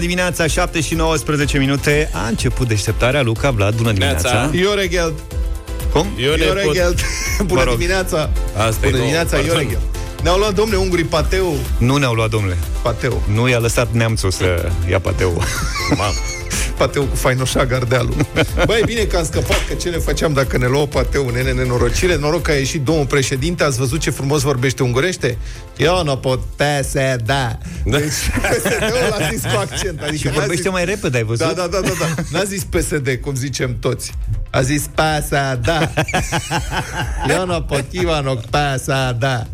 dimineața, 7 și 19 minute. A început deșteptarea. Luca, Vlad, bună dimineața. Ioregeld. Cum? Ioregeld. Bună Mă rog. dimineața. Asta e Bună nou, dimineața, pardon. Ioregeld. Ne-au luat, domne, ungurii pateu. Nu ne-au luat, domnule. Pateu. Nu i-a lăsat neamțul să ia pateu. Mamă. Pateu cu fainoșa gardealul. Băi, bine că am scăpat, că ce ne făceam dacă ne luau pateu, nene, nenorocire. Noroc că a ieșit domnul președinte, ați văzut ce frumos vorbește ungurește? Eu nu pot PSD. Da. Deci PSD-ul l-a zis cu accent. Adică și n-a vorbește zis... mai repede, ai văzut? Da, da, da, da, da. N-a zis PSD, cum zicem toți. A zis PSD. Leona Pochiva, no PSD.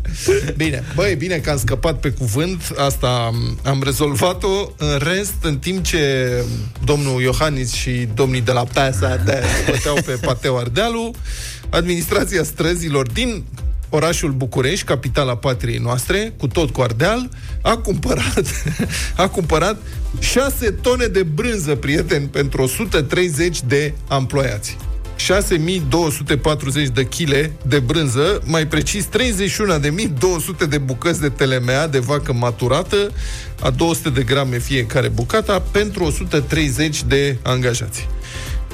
Bine, băi, bine că am scăpat pe cuvânt, asta am, am rezolvat-o. În rest, în timp ce domnul Iohannis și domnii de la PSD băteau pe Pateu Ardealu, administrația străzilor din orașul București, capitala patriei noastre, cu tot cu Ardeal, a cumpărat, a cumpărat 6 tone de brânză, prieteni, pentru 130 de amploiați. 6240 de chile de brânză, mai precis 31.200 de bucăți de telemea de vacă maturată, a 200 de grame fiecare bucata, pentru 130 de angajați.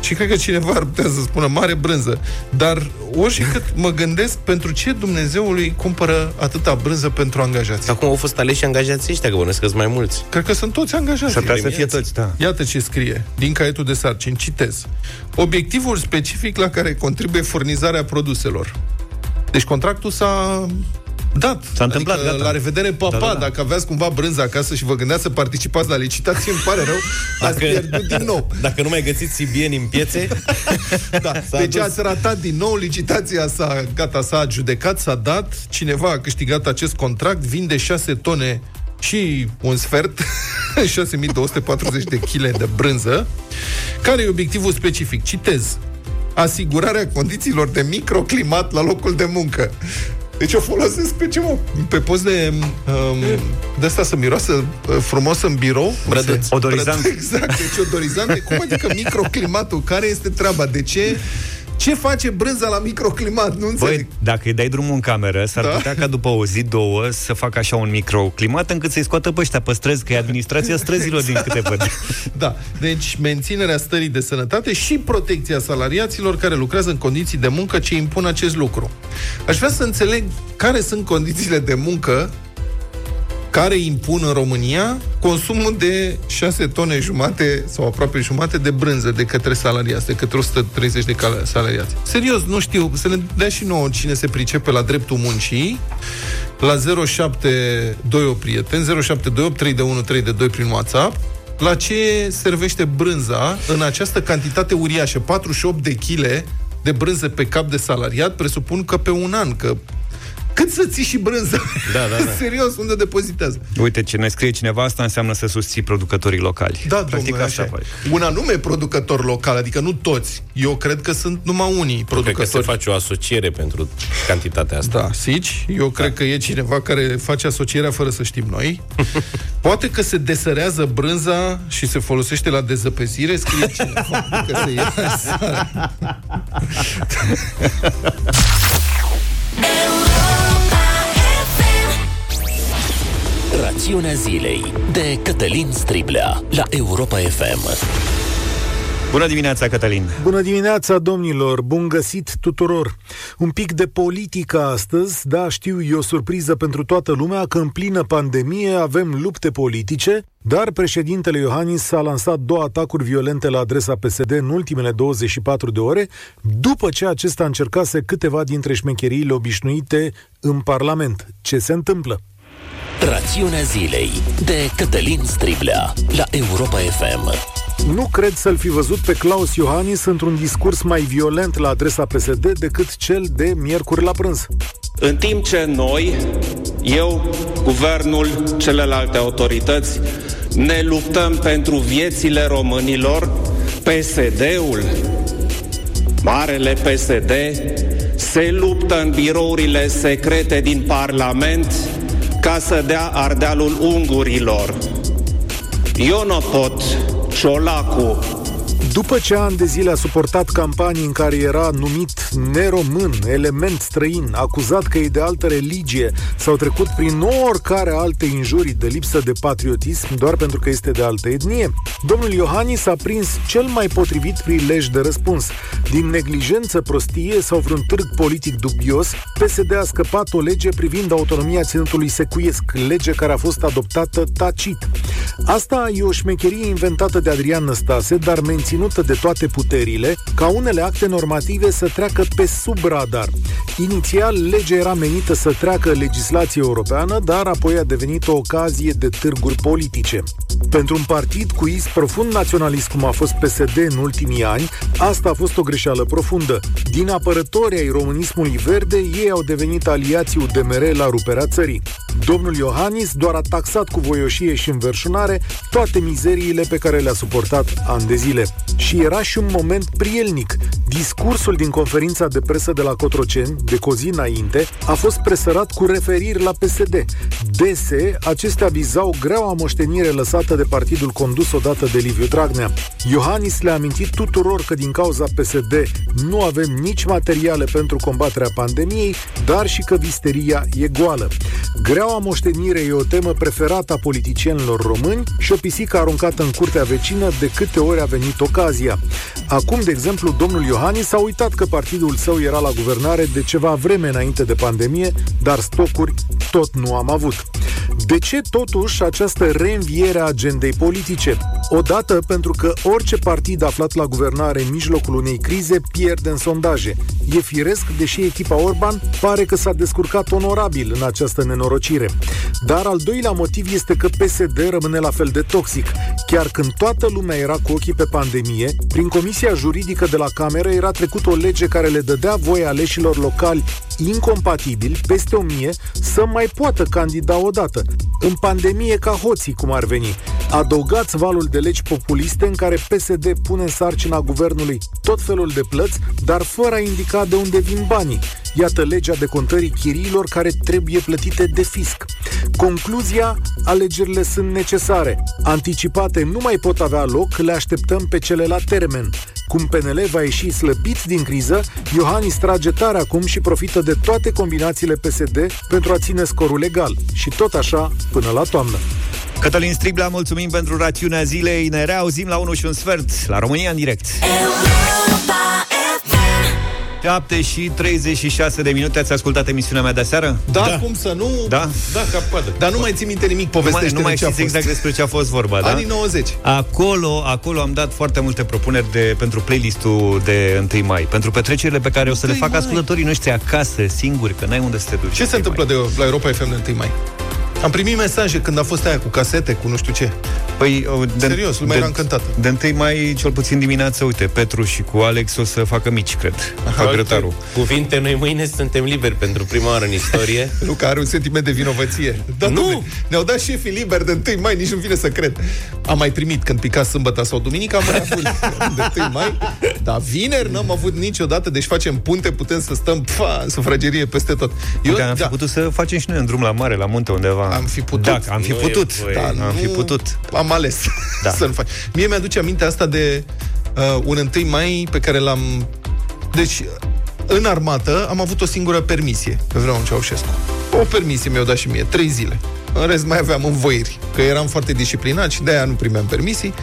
Și cred că cineva ar putea să spună mare brânză. Dar ori și cât mă gândesc pentru ce Dumnezeului cumpără atâta brânză pentru angajați. Acum au fost aleși angajații ăștia, că bănesc că mai mulți. Cred că sunt toți angajați. S-ar putea să fie toți, da. Iată ce scrie din caietul de sarcini, citez. Obiectivul specific la care contribuie furnizarea produselor. Deci contractul s-a dat. S-a întâmplat, adică, gata. La revedere, papa. Da, da, da. Dacă aveați cumva brânză acasă și vă gândeați să participați la licitație, îmi pare rău, ați pierdut din nou. Dacă nu mai găsiți sibieni în piețe, Da. S-a Deci dus. ați ratat din nou, licitația s-a, gata, s-a adjudecat, s-a dat, cineva a câștigat acest contract, vinde 6 tone și un sfert, 6240 de kg de brânză. Care e obiectivul specific? Citez. Asigurarea condițiilor de microclimat la locul de muncă. Deci o folosesc pe ce mă? Pe post de um, de asta să miroasă uh, frumos în birou. Brăduț. Se- Odorizant. Brăduț, Exact, deci odorizant. Cum adică microclimatul? Care este treaba? De ce? Ce face brânza la microclimat? Nu înțeleg. Băi, dacă îi dai drumul în cameră, s-ar Da. putea ca după o zi, două, să facă așa un microclimat încât să-i scoată pe ăștia pe străzi, că e administrația străzilor din câte văd. Da, deci menținerea stării de sănătate și protecția salariaților care lucrează în condiții de muncă ce impun acest lucru. Aș vrea să înțeleg care sunt condițiile de muncă care impun în România consumul de 6 tone jumate sau aproape jumate de brânză de către salariați, de către 130 de cala- salariați. Serios, nu știu, să ne dea și nouă cine se pricepe la dreptul muncii, la 0728 o prieten, 0728 3 de 1 3 de 2 prin WhatsApp, la ce servește brânza în această cantitate uriașă, 48 de kg de brânză pe cap de salariat, presupun că pe un an, că cât să ții și brânză? Da, da, da. Serios, unde depozitează? Uite, ce ne scrie cineva, asta înseamnă să susții producătorii locali. Da, Practic domnule, așa așa faci. e. Un anume producător local, adică nu toți. Eu cred că sunt numai unii cred că se producători. face o asociere pentru cantitatea asta. Da, Sici, eu cred că e cineva care face asocierea fără să știm noi. Poate că se desărează brânza și se folosește la dezăpezire, scrie cineva că se ia. Rațiunea zilei de Cătălin Striblea la Europa FM. Bună dimineața, Cătălin! Bună dimineața, domnilor! Bun găsit tuturor! Un pic de politică astăzi, da, știu, e o surpriză pentru toată lumea că în plină pandemie avem lupte politice, dar președintele Iohannis a lansat două atacuri violente la adresa PSD în ultimele 24 de ore, după ce acesta încercase câteva dintre șmecheriile obișnuite în Parlament. Ce se întâmplă? Rațiunea zilei de Cătălin Striblea la Europa FM. Nu cred să-l fi văzut pe Claus Iohannis într-un discurs mai violent la adresa PSD decât cel de miercuri la prânz. În timp ce noi, eu, guvernul, celelalte autorități, ne luptăm pentru viețile românilor, PSD-ul, marele PSD, se luptă în birourile secrete din Parlament ca să dea ardealul ungurilor. Eu nu pot, Ciolacu, După ce ani de zile a suportat campanii în care era numit neromân, element străin, acuzat că e de altă religie, s-au trecut prin oricare alte injurii de lipsă de patriotism doar pentru că este de altă etnie, domnul Iohannis a prins cel mai potrivit prilej de răspuns. Din neglijență, prostie sau vreun târg politic dubios, PSD a scăpat o lege privind autonomia ținutului secuiesc, lege care a fost adoptată tacit. Asta e o șmecherie inventată de Adrian Năstase, dar menținută de toate puterile, ca unele acte normative să treacă pe sub radar. Inițial, legea era menită să treacă legislație europeană, dar apoi a devenit o ocazie de târguri politice. Pentru un partid cu is profund naționalist cum a fost PSD în ultimii ani, asta a fost o greșeală profundă. Din apărători ai românismului verde, ei au devenit aliații UDMR la ruperea țării. Domnul Iohannis doar a taxat cu voioșie și înverșunare toate mizeriile pe care le-a suportat ani de zile. Și era și un moment prielnic. Discursul din conferința de presă de la Cotroceni, de cozi înainte, a fost presărat cu referiri la PSD. Dese, acestea vizau greaua moștenire lăsată de partidul condus odată de Liviu Dragnea. Iohannis le-a amintit tuturor că din cauza PSD nu avem nici materiale pentru combaterea pandemiei, dar și că visteria e goală. Greaua moștenire e o temă preferată a politicienilor români și o pisică aruncată în curtea vecină de câte ori a venit ocazia. Acum, de exemplu, domnul Iohannis a uitat că partidul său era la guvernare de ceva vreme înainte de pandemie, dar stocuri tot nu am avut. De ce totuși această reînviere a agendei politice? Odată pentru că orice partid aflat la guvernare în mijlocul unei crize pierde în sondaje. E firesc, deși echipa Orban pare că s-a descurcat onorabil în această nenorocire. Dar al doilea motiv este că PSD rămâne la fel de toxic. Chiar când toată lumea era cu ochii pe pandemie, prin Comisia Juridică de la Cameră era trecut o lege care le dădea voie aleșilor locali incompatibili, peste o mie, să mai poată candida odată. În pandemie ca hoții, cum ar veni. Adăugați valul de legi populiste în care PSD pune în sarcina guvernului tot felul de plăți, dar fără a indica de unde vin banii. Iată legea de contării chiriilor care trebuie plătite de fisc. Concluzia, alegerile sunt necesare. Anticipate nu mai pot avea loc, le așteptăm pe cele la termen. Cum PNL va ieși slăbit din criză, Iohannis trage tare acum și profită de toate combinațiile PSD pentru a ține scorul legal. Și tot așa până la toamnă. Cătălin Striblea, mulțumim pentru rațiunea zilei. Ne reauzim la 1 și un sfert la România în direct. 7 și 36 de minute Ați ascultat emisiunea mea de seară? Da, da. cum să nu? Da? Da, cap coadă. Dar nu mai ții minte nimic, povestește Nu mai, nu mai ce a știți fost. exact despre ce a fost vorba, da? Anii 90. Acolo, acolo am dat foarte multe propuneri de, pentru playlistul de 1 mai, pentru petrecerile pe care o să le 1 facă mai. ascultătorii noștri acasă, singuri, că n-ai unde să te duci. Ce se 1 întâmplă mai. de la Europa FM de 1 mai? Am primit mesaje când a fost aia cu casete, cu nu știu ce. Păi, o, de, Serios, lumea era încântată. De 1 mai, cel puțin dimineață, uite, Petru și cu Alex o să facă mici, cred. Fac grătarul. Cuvinte, noi mâine suntem liberi pentru prima oară în istorie. Nu că are un sentiment de vinovăție. Da, Nu! dom'le, Ne-au dat șefii liberi de 1 mai, nici nu vine să cred. Am mai primit când pica sâmbătă sau duminică, am mai avut de 1 mai. Dar vineri n-am avut niciodată, deci facem punte, putem să stăm pfa, în sufragerie peste tot. Eu, am fi putut să facem și noi în drum la mare, la munte, undeva. Am fi putut. Da, am fi Nu e putut. voie. Da, am fi nu putut. Am ales Da. să-l fac. Mie mi-aduce aminte asta de uh, un 1 mai pe care l-am... Deci, în armată am avut o singură permisie pe vremea lui Ceaușescu. O permisie mi-au dat și mie, trei zile. În rest mai aveam învoiri, că eram foarte disciplinat și de-aia nu primeam permisii.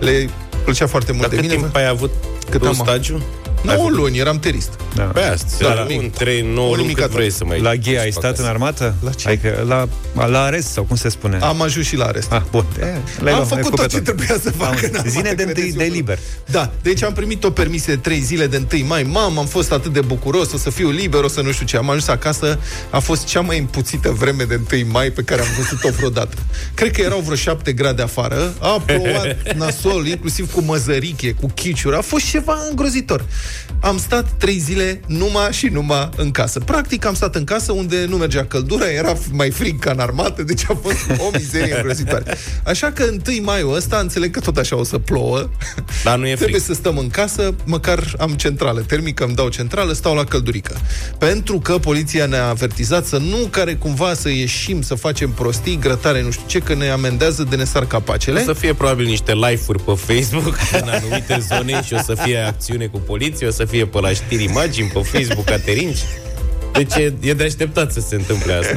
Le plăcea foarte mult Dar de cât mine. timp ai avut Cât pe un am- stagiu? 9 luni, eram terist. Da. Pe asta, Da, da, mic. un 3, 9 O luni limică cât vrei tot. să mai... La Ghia ai să stat facă în armată? La ce? Adică la, la arest sau cum se spune? Am ajuns și la arest. Ah, bun. E, l-ai Am luat, făcut ai tot pe ce trebuia să fac. Am în înțeles. armată, Zine de, credeți-mă. întâi, de liber. Da, deci am primit o permisie de 3 zile de 1 mai. Mamă, am fost atât de bucuros, o să fiu liber, o să nu știu ce. Am ajuns acasă, a fost cea mai împuțită vreme de 1 mai pe care am văzut-o vreodată. Cred că erau vreo 7 grade afară, a plouat nasol, inclusiv cu măzăriche, cu chiciuri. A fost ceva îngrozitor. Am stat trei zile numai și numai în casă. Practic am stat în casă unde nu mergea căldura, era mai frig ca în armată, deci a fost o mizerie îngrozitoare. Așa că întâi maiul ăsta, înțeleg că tot așa o să plouă, Dar nu e trebuie frig. să stăm în casă, măcar am centrală termică, îmi dau centrală, stau la căldurică. Pentru că poliția ne-a avertizat să nu care cumva să ieșim, să facem prostii, grătare, nu știu ce, că ne amendează de ne sar capacele. O să fie probabil niște live-uri pe Facebook în anumite zone și o să fie acțiune cu poliție, o să fie pe la știri imagini pe Facebook Caterinci. Deci e, e de așteptat să se întâmple asta.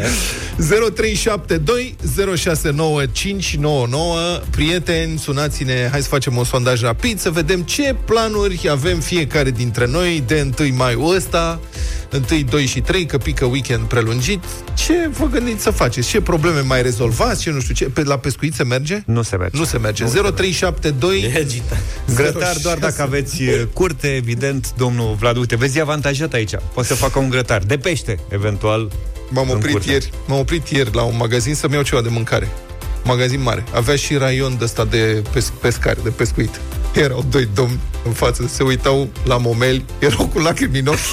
0372 069599 Prieteni, sunați-ne, hai să facem un sondaj rapid, să vedem ce planuri avem fiecare dintre noi de 1 mai ăsta, 1, 2 și 3, că pică weekend prelungit. Ce vă gândiți să faceți? Ce probleme mai rezolvați? Ce nu știu ce? Pe, la pescuit se merge? Nu se merge. Nu se merge. 0372 E agitat. Grătar doar dacă aveți uh, curte, evident, domnul Vlad, uite, vezi, e avantajat aici. Poate să facă un grătar de pește, eventual. M-am în oprit curte. ieri, m-am oprit ieri la un magazin să-mi iau ceva de mâncare. Magazin mare. Avea și raion de ăsta de pes- pescare, de pescuit. Erau doi domni în față, se uitau la momeli, erau cu lacrimi în ochi.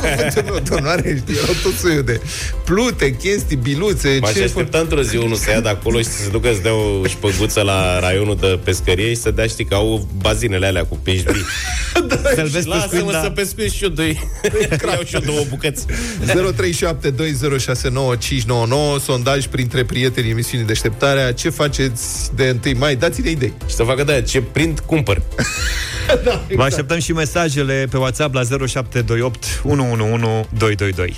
Cuvântul meu de onoare, știi, erau tot soiul de plute, chestii, biluțe. M-aș ce aștepta într-o zi unul să ia de acolo și să se ducă să dea o șpăguță la raionul de pescărie și să dea, știi, că au bazinele alea cu pești vii. Să-l vezi pescuind, Lasă-mă da. să pescuiesc și eu doi. Iau și eu două bucăți. 0372069599 sondaj printre prietenii emisiunii Deșteptarea. Ce faceți de 1 mai? Dați-ne idei. Și să facă de ce prind, cumpăr. Vă așteptăm și mesajele pe WhatsApp la 0728 111 222.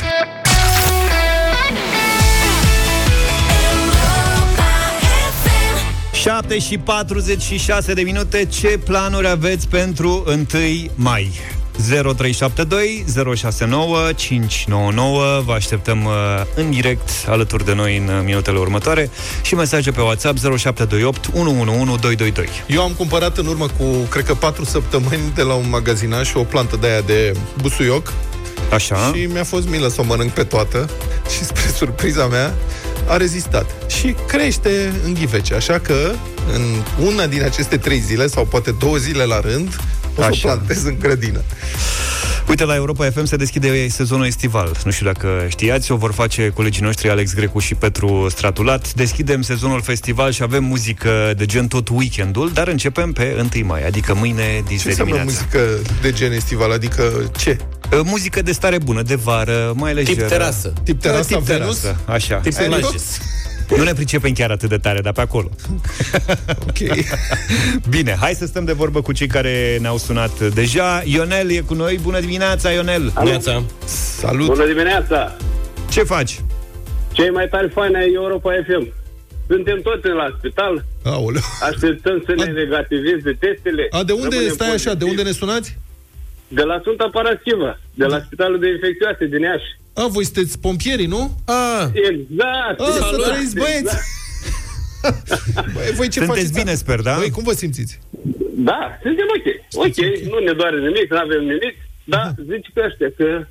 Șapte și 46 de minute. Ce planuri aveți pentru 1 mai? 0372 069 599 Vă așteptăm uh, în direct alături de noi în uh, minutele următoare și mesaje pe WhatsApp 0728 111 222. Eu am cumpărat în urmă cu, cred că, patru săptămâni de la un magazinaș o plantă de aia de busuioc Așa? și mi-a fost milă să o mănânc pe toată și spre surpriza mea a rezistat și crește în ghivece. Așa că în una din aceste trei zile sau poate două zile la rând o să o Așa. plantez în grădină. Uite, la Europa FM se deschide sezonul estival. Nu știu dacă știați, o vor face colegii noștri Alex Grecu și Petru Stratulat. Deschidem sezonul festival și avem muzică de gen tot weekendul, dar începem pe 1 mai, adică mâine din Ce înseamnă dimineața. muzică de gen estival? Adică ce? Uh, Muzică de stare bună, de vară, mai lejeră. Tip terasă. Tip terasa Tip Venus? terasă, așa. Tip Venus? Images. Nu ne pricepem chiar atât de tare, dar pe acolo. Ok. Bine, hai să stăm de vorbă cu cei care ne-au sunat deja. Ionel e cu noi. Bună dimineața, Ionel! Neața. Salut! Bună dimineața! Ce faci? Cei mai tari fani ai Europa FM. Suntem toți la spital, Aoleu. așteptăm să ne A- negativeze testele. A, de unde Rămânem stai așa? De pozitivi. unde ne sunați? De la Sfânta Paraschivă, de la Spitalul de Infecțioase din Iași. A, voi sunteți pompierii, nu? Ah, Exact! A, să exact, trăiți, băieți! exact. Băi, voi ce Sunteți faceți? bine, sper, da? Băi, cum vă simțiți? Da, suntem ok. Ok, nu ne doare nimic, nu avem nimic, dar zici că ăștia, că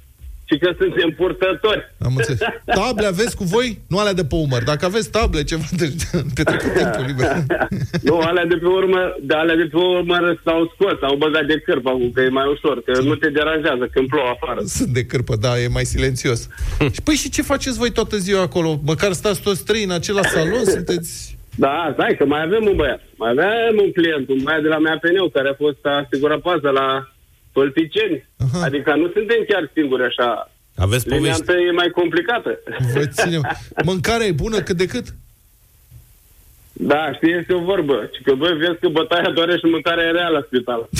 și că suntem purtători. Am înțeles. Table aveți cu voi? Nu alea de pe umăr. Dacă aveți table, ceva de petrecut timpul liber. nu, alea de pe urmă, de alea de pe urmă s-au scos, au băgat de cârpă acum, că e mai ușor, că nu te deranjează când plouă afară. Sunt de cârpă, da, e mai silențios. Și păi și ce faceți voi toată ziua acolo? Măcar stați toți trei în același salon? Sunteți... Da, stai că mai avem un băiat. Mai avem un client, un băiat de la MAPN care a fost asigurat pază la Pălticeni. Aha. Adică nu suntem chiar singuri așa. aveți Linia povești. întâi e mai complicată. Vă ținem. Mâncarea e bună cât de cât? Da, știi, este o vorbă. Și că băi, vezi că bătaia doare și mâncarea e rea la spital.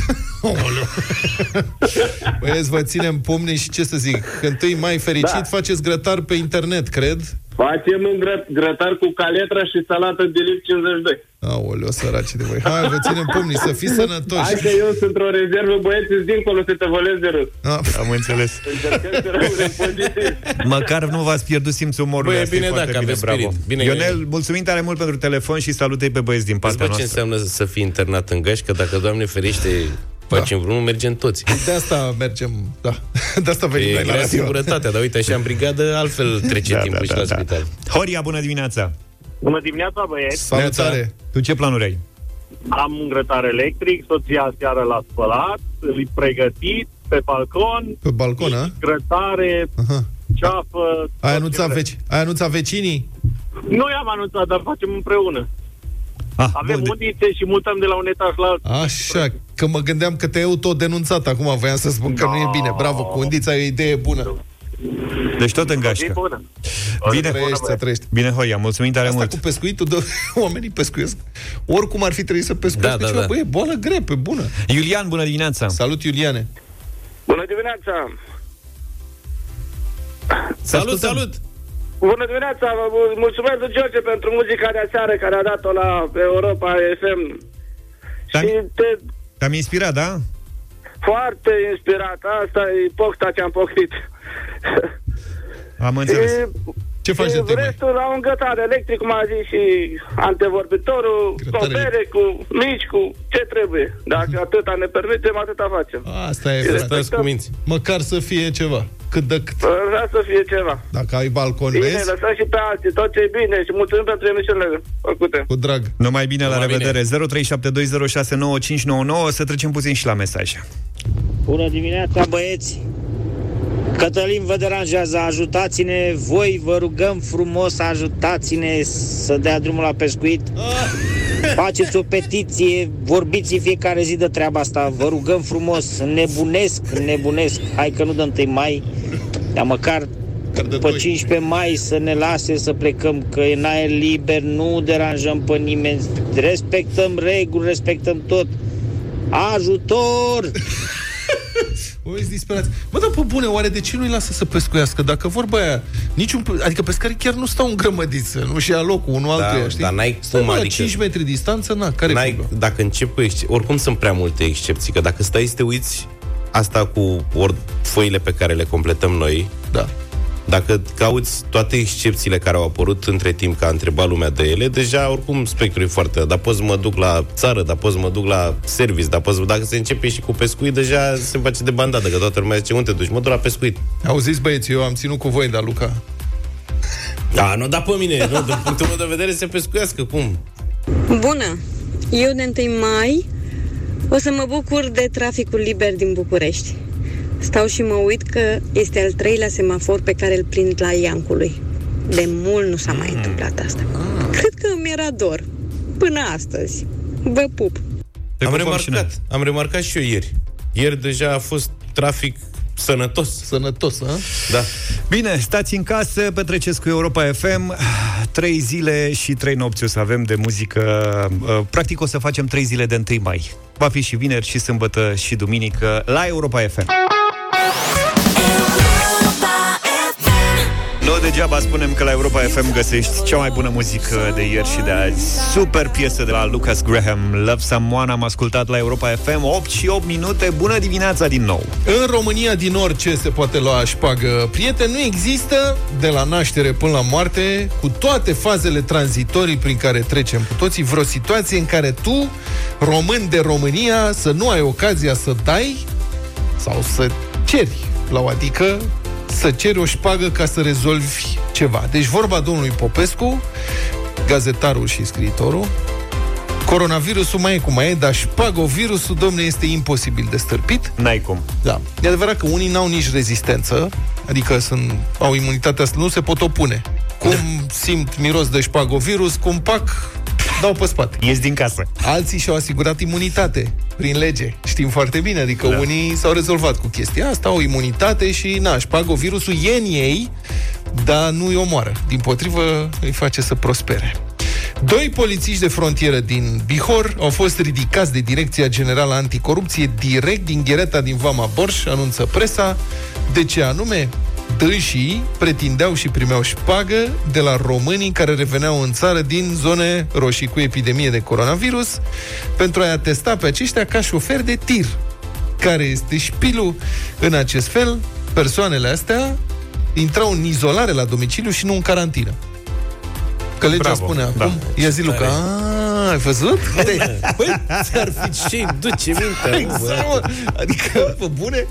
Băieți, vă ținem pumnii și ce să zic, întâi mai fericit, Da. faceți grătar pe internet, cred. Facem un gră- grătar cu caletra și salată de liv 52. Aoleu, săraci de voi. Hai, vă ținem pumnii, să fiți sănătoși. Hai că eu sunt într-o rezervă, băieți, îți dincolo să te vălesc de râs. Ah, Am înțeles. Încercăm să rămânem pozitivi. Măcar nu v-ați pierdut simțul umorului. Băi, e Asta e bine foarte dacă aveți bravo. spirit. Bine, Ionel, e- mulțumim tare mult pentru telefon și salutei pe băieți din Îți partea bă ce noastră. înseamnă să fii internat în gaș, că dacă, Doamne ferește, facem vreunul, mergem toți. de asta mergem, da. De asta venim E noi la grea radio. singurătatea, dar uite, așa în brigadă, altfel trece timpul și la spital. Horia, bună dimineața! Bună dimineața, băieți! Salutare! Tu ce planuri ai? Am un grătar electric, soția seară l-a spălat, îl pregătit, pe balcon, Pe balcon, a? grătare, Aha. ceafă... Ai tot anunțat, ce vrei. veci... Ai anunțat vecinii? Nu i-am anunțat, dar facem împreună. Ah, Avem bun, de- unițe și mutăm de la un etaj la altul. Așa, că mă gândeam că te-ai autodenunțat acum, voiam să spun că nu e bine. Bravo, cu undița e o idee bună. deci tot în E gașcă. bună. Bine, Trăiești, să trăiești. Bine, Hoia, mulțumim tare Asta mult. cu pescuitul, de... oamenii pescuiesc. Oricum ar fi trebuit să pescuiesc Da, pe da, ceva. da. Băi, e boală grea, pe bună. Iulian, bună dimineața! Salut, Iuliane. Bună dimineața! Salut, salut! Bună dimineața! Vă mul- mulțumesc lui George pentru muzica de aseară care a dat-o la Europa FM. Dar- Și te Te-am inspirat, da? foarte inspirat. Asta e pocta ce am poctit. Am înțeles. Ce faci de și tine? restul la un gătar electric, cum a zis și antevorbitorul, Grătar cu bere, cu mici, cu ce trebuie. Dacă atâta ne permitem, atâta facem. Asta e, Respectăm. frate. Stați cu minți. Măcar să fie ceva. Cât de cât. Vrea să fie ceva. Dacă ai balcon, Bine, vezi? lăsăm și pe alții, tot ce e bine și mulțumim pentru emisiunile făcute. Cu drag. Numai bine, la Numai revedere. 0372069599. Să trecem puțin și la mesaje. Bună dimineața, băieți! Cătălin vă deranjează, ajutați-ne, voi vă rugăm frumos, ajutați-ne să dea drumul la pescuit. Faceți o petiție, vorbiți în fiecare zi de treaba asta, vă rugăm frumos, nebunesc, nebunesc. Hai că nu dăm 1 mai, dar măcar Dar de pe doi. 15 mai să ne lase să plecăm, că e în aer liber, nu deranjăm pe nimeni, respectăm reguli, respectăm tot. Ajutor! O ești disperați. Bă, dar pe bune, oare de ce nu-i lasă să pescuiască? Dacă vorba aia, niciun, adică pescarii chiar nu stau în grămădiță, nu și ia locul unul Da, altuia, știi? dar n-ai Stai cum, bă, la adică- 5 metri distanță, na, care N-ai, problema? dacă încep cu excepții, oricum sunt prea multe excepții, că dacă stai să te uiți asta cu ori foile pe care le completăm noi, Da. Dacă cauți toate excepțiile care au apărut între timp că a întrebat lumea de ele, deja oricum spectrul e foarte... Dar pot să mă duc la țară, dar pot să mă duc la service, dar pot să... Dacă se începe și cu pescuit, deja se face de bandadă, că toată lumea zice, unde te duci? Mă duc la pescuit. Auziți, băieți, eu am ținut cu voi, dar Luca, Da, nu da pe mine, nu, din punctul meu de vedere se pescuiască, cum? Bună! Eu de 1 mai o să mă bucur de traficul liber din București. Stau și mă uit că este al treilea semafor pe care îl prind la Iancului. De mult nu s-a mai întâmplat asta. Cred că mi era dor. Până astăzi. Vă pup! Te am pupăm și noi. remarcat, am remarcat și eu ieri. Ieri deja a fost trafic sănătos. sănătos, a? Da. Bine, stați în casă, petreceți cu Europa FM. Trei zile și trei nopți o să avem de muzică. Uh, Practic o să facem trei zile de 1 mai. Va fi și vineri, și sâmbătă, și duminică la Europa FM. Degeaba spunem că la Europa FM găsești cea mai bună muzică de ieri și de azi. Super piesă de la Lucas Graham, Love Someone, am ascultat la Europa FM 8 și 8 minute. Bună dimineața din nou! În România, din orice se poate lua șpagă prieten, nu există, de la naștere până la moarte, cu toate fazele tranzitorii prin care trecem cu toții, vreo situație în care tu, român de România, să nu ai ocazia să dai sau să ceri la o adică să ceri o șpagă ca să rezolvi ceva. Deci vorba domnului Popescu, gazetarul și scriitorul, Coronavirusul mai e cum mai e, dar șpagovirusul, domne, este imposibil de stârpit. N-ai cum. Da. E adevărat că unii n-au nici rezistență, adică sunt, au imunitatea asta, nu se pot opune. Cum simt miros de șpagovirus, cum pac, dau pe spate. Ies din casă. Alții și-au asigurat imunitate prin lege. Știm foarte bine, adică da. unii s-au rezolvat cu chestia asta, au imunitate și, na, șpagovirusul e în ei, dar nu îi omoară. Din potrivă, îi face să prospere. Doi polițiști de frontieră din Bihor au fost ridicați de Direcția Generală Anticorupție direct din ghereta din Vama Borș, anunță presa. De ce anume? Dânsii pretindeau și primeau șpagă de la românii care reveneau în țară din zone roșii cu epidemie de coronavirus pentru a-i atesta pe aceștia ca șoferi de tir. Care este șpilul? În acest fel, persoanele astea intrau în izolare la domiciliu și nu în carantină. Că legea Bravo, spune da. acum, ia zi Luca, a, ai văzut? Uite, Băi, ți-ar fi ce duce mintea. Exact, mă. Adică, pe bune,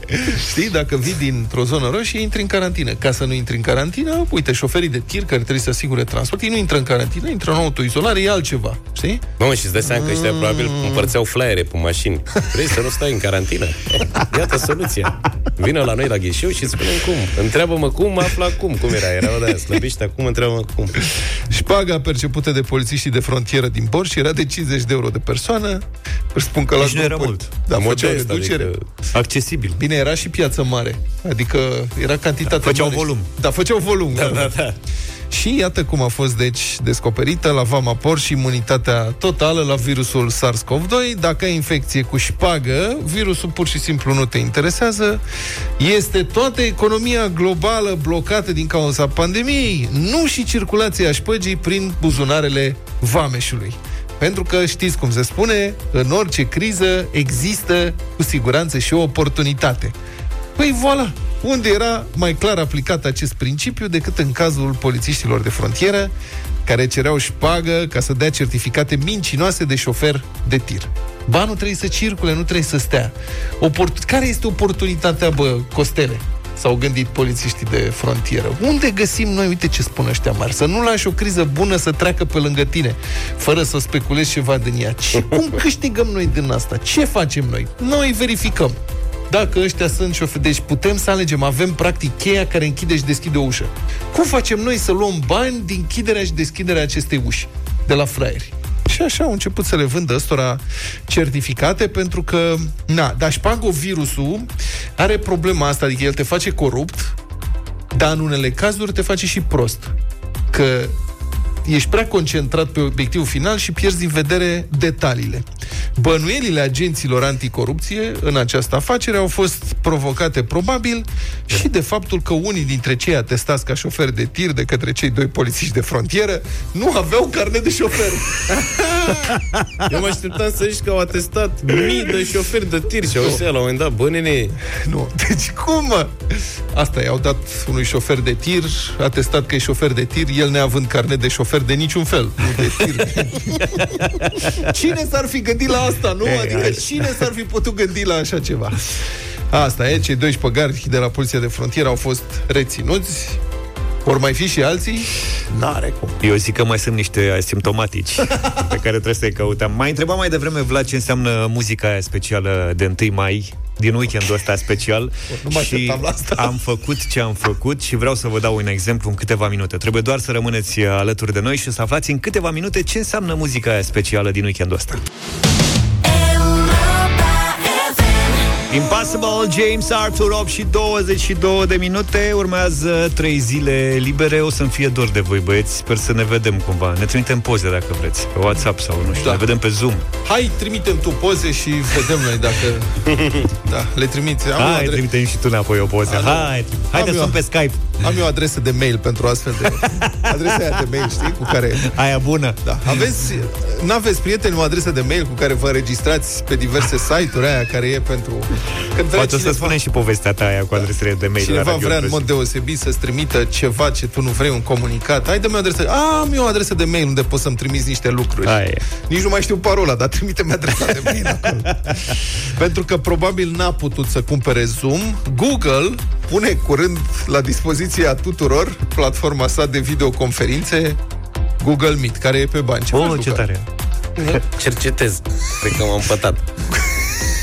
știi, dacă vii dintr-o zonă roșie, intri în carantină. Ca să nu intri în carantină, uite, șoferii de tir care trebuie să asigure transport, ei nu intră în carantină, intră în autoizolare, e altceva, știi? Mamă, și îți dai seama că ăștia probabil împărțeau flyere pe mașini. Vrei să nu stai în carantină? Iată soluția. Vină la noi la ghișeu și spune cum. Întreabă-mă cum, afla cum. Cum era? Era o de aia, slăbește acum, întreabă-mă cum. Șpaga percepută de polițiștii de frontieră din Borș era de 50 de euro de persoană. Își spun că la Nici nu era două- mult. Da, făceau Modest, reducere. adică- Accesibil. Bine, era și piață mare. Adică era cantitate Făceau mare. volum. Da, făceau volum. Da, da, da. Și iată cum a fost, deci, descoperită la Vamapor și imunitatea totală la virusul SARS-CoV-2. Dacă ai infecție cu șpagă, virusul pur și simplu nu te interesează. Este toată economia globală blocată din cauza pandemiei, nu și circulația șpăgii prin buzunarele vameșului. Pentru că știți cum se spune, în orice criză există cu siguranță și o oportunitate. Păi voilà, unde era mai clar aplicat acest principiu decât în cazul polițiștilor de frontieră care cereau șpagă ca să dea certificate mincinoase de șofer de tir. Ba, nu trebuie să circule, nu trebuie să stea. Oport- care este oportunitatea, bă, Costele? S-au gândit polițiștii de frontieră. Unde găsim noi, uite ce spun ăștia mari, să nu lași o criză bună să treacă pe lângă tine, fără să speculezi ceva din ea. Ce, cum câștigăm noi din asta? Ce facem noi? Noi verificăm. Dacă ăștia sunt șoferi, deci putem să alegem, avem practic cheia care închide și deschide o ușă. Cum facem noi să luăm bani din închiderea și deschiderea acestei uși de la fraieri? Și așa au început să le vândă ăstora certificate pentru că, na, dar șpagovirusul are problema asta, adică el te face corupt, dar în unele cazuri te face și prost. Că ești prea concentrat pe obiectivul final și pierzi din vedere detaliile. Bănuielile agenților anticorupție în această afacere au fost provocate probabil și de faptul că unii dintre cei atestați ca șoferi de tir de către cei doi polițiști de frontieră nu aveau carnet de șofer. Eu mă așteptam să zici că au atestat mii de șoferi de tir și au zis la un moment dat, bă, nene, Nu, deci cum, mă? Asta i-au dat unui șofer de tir, atestat că e șofer de tir, el neavând carnet de șofer de niciun fel, nu de tir. cine s-ar fi gândit la asta, nu? Adică cine s-ar fi putut gândi la așa ceva? Asta e, cei doi șpăgari de la Poliția de Frontieră au fost reținuți, vor mai fi și alții? N-are cum. Eu zic că mai sunt niște asimptomatici pe care trebuie să-i căutăm. Mai întrebam mai devreme, Vlad, ce înseamnă muzica aia specială de 1 mai din weekendul ăsta special Nu mă și așteptam la asta. am făcut ce am făcut și vreau să vă dau un exemplu în câteva minute. Trebuie doar să rămâneți alături de noi și să aflați în câteva minute ce înseamnă muzica aia specială din weekendul ăsta. Impossible, James Arthur, 8 și 22 de minute Urmează 3 zile libere O să-mi fie dor de voi, băieți Sper să ne vedem cumva Ne trimitem poze dacă vreți Pe WhatsApp sau nu știu, Da. ne vedem pe Zoom Hai, trimitem tu poze și vedem noi dacă... Da, le trimiți. Am, eu Hai, adre- trimitem și tu înapoi o poză A, nu. Hai, hai de Am sun eu- pe Skype am eu adresă de mail pentru astfel de... Adresa aia de mail, știi, cu care... Aia bună Da. Aveți, n-aveți prieteni o adresă de mail cu care vă înregistrați pe diverse site-uri aia care e pentru... Când vrea Poate o să cineva- spunem și povestea ta aia cu adresele de mail la Cineva Radio vrea în Impresia. mod deosebit să-ți trimită ceva ce tu nu vrei, un comunicat. Hai, dă-mi o adresă. A, am eu o adresă de mail unde poți să-mi trimiți niște lucruri. Aia e. Nici nu mai știu parola, dar trimite-mi adresa de mail acolo. Pentru că probabil n-a putut să cumpere Zoom, Google pune curând la dispoziția tuturor platforma sa de videoconferințe Google Meet, care e pe bani. Ce faci, Oh, ce Luca? tare cercetez. Cred că m-am pătat.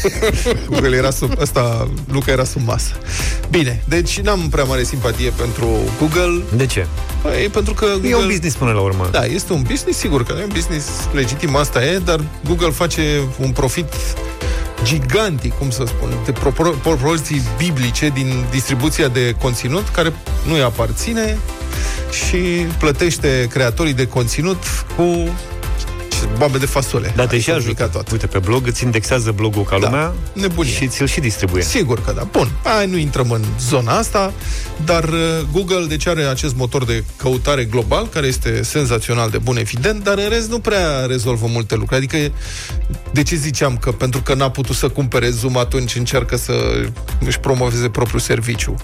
Google era sub... Ăsta, Luca era sub masă. Bine, deci n-am prea mare simpatie pentru Google. De ce? Păi, pentru că Google... E un business până la urmă Da, este un business, sigur că e un business legitim, asta e, dar Google face un profit gigantic, cum să spun, de propor- proporții biblice din distribuția de conținut care nu îi aparține și plătește creatorii de conținut cu babe de fasole. Dar te și Economica ajută. toată. Uite, pe blog îți indexează blogul ca Da, lumea nebunie. și ți-l și distribuie. Sigur că da. Bun, hai, nu intrăm în zona asta, dar uh, Google deci are acest motor de căutare global, care este senzațional de bun, evident, dar în rest nu prea rezolvă multe lucruri. Adică, de ce ziceam că pentru că n-a putut să cumpere Zoom, atunci încearcă să își promoveze propriul serviciu?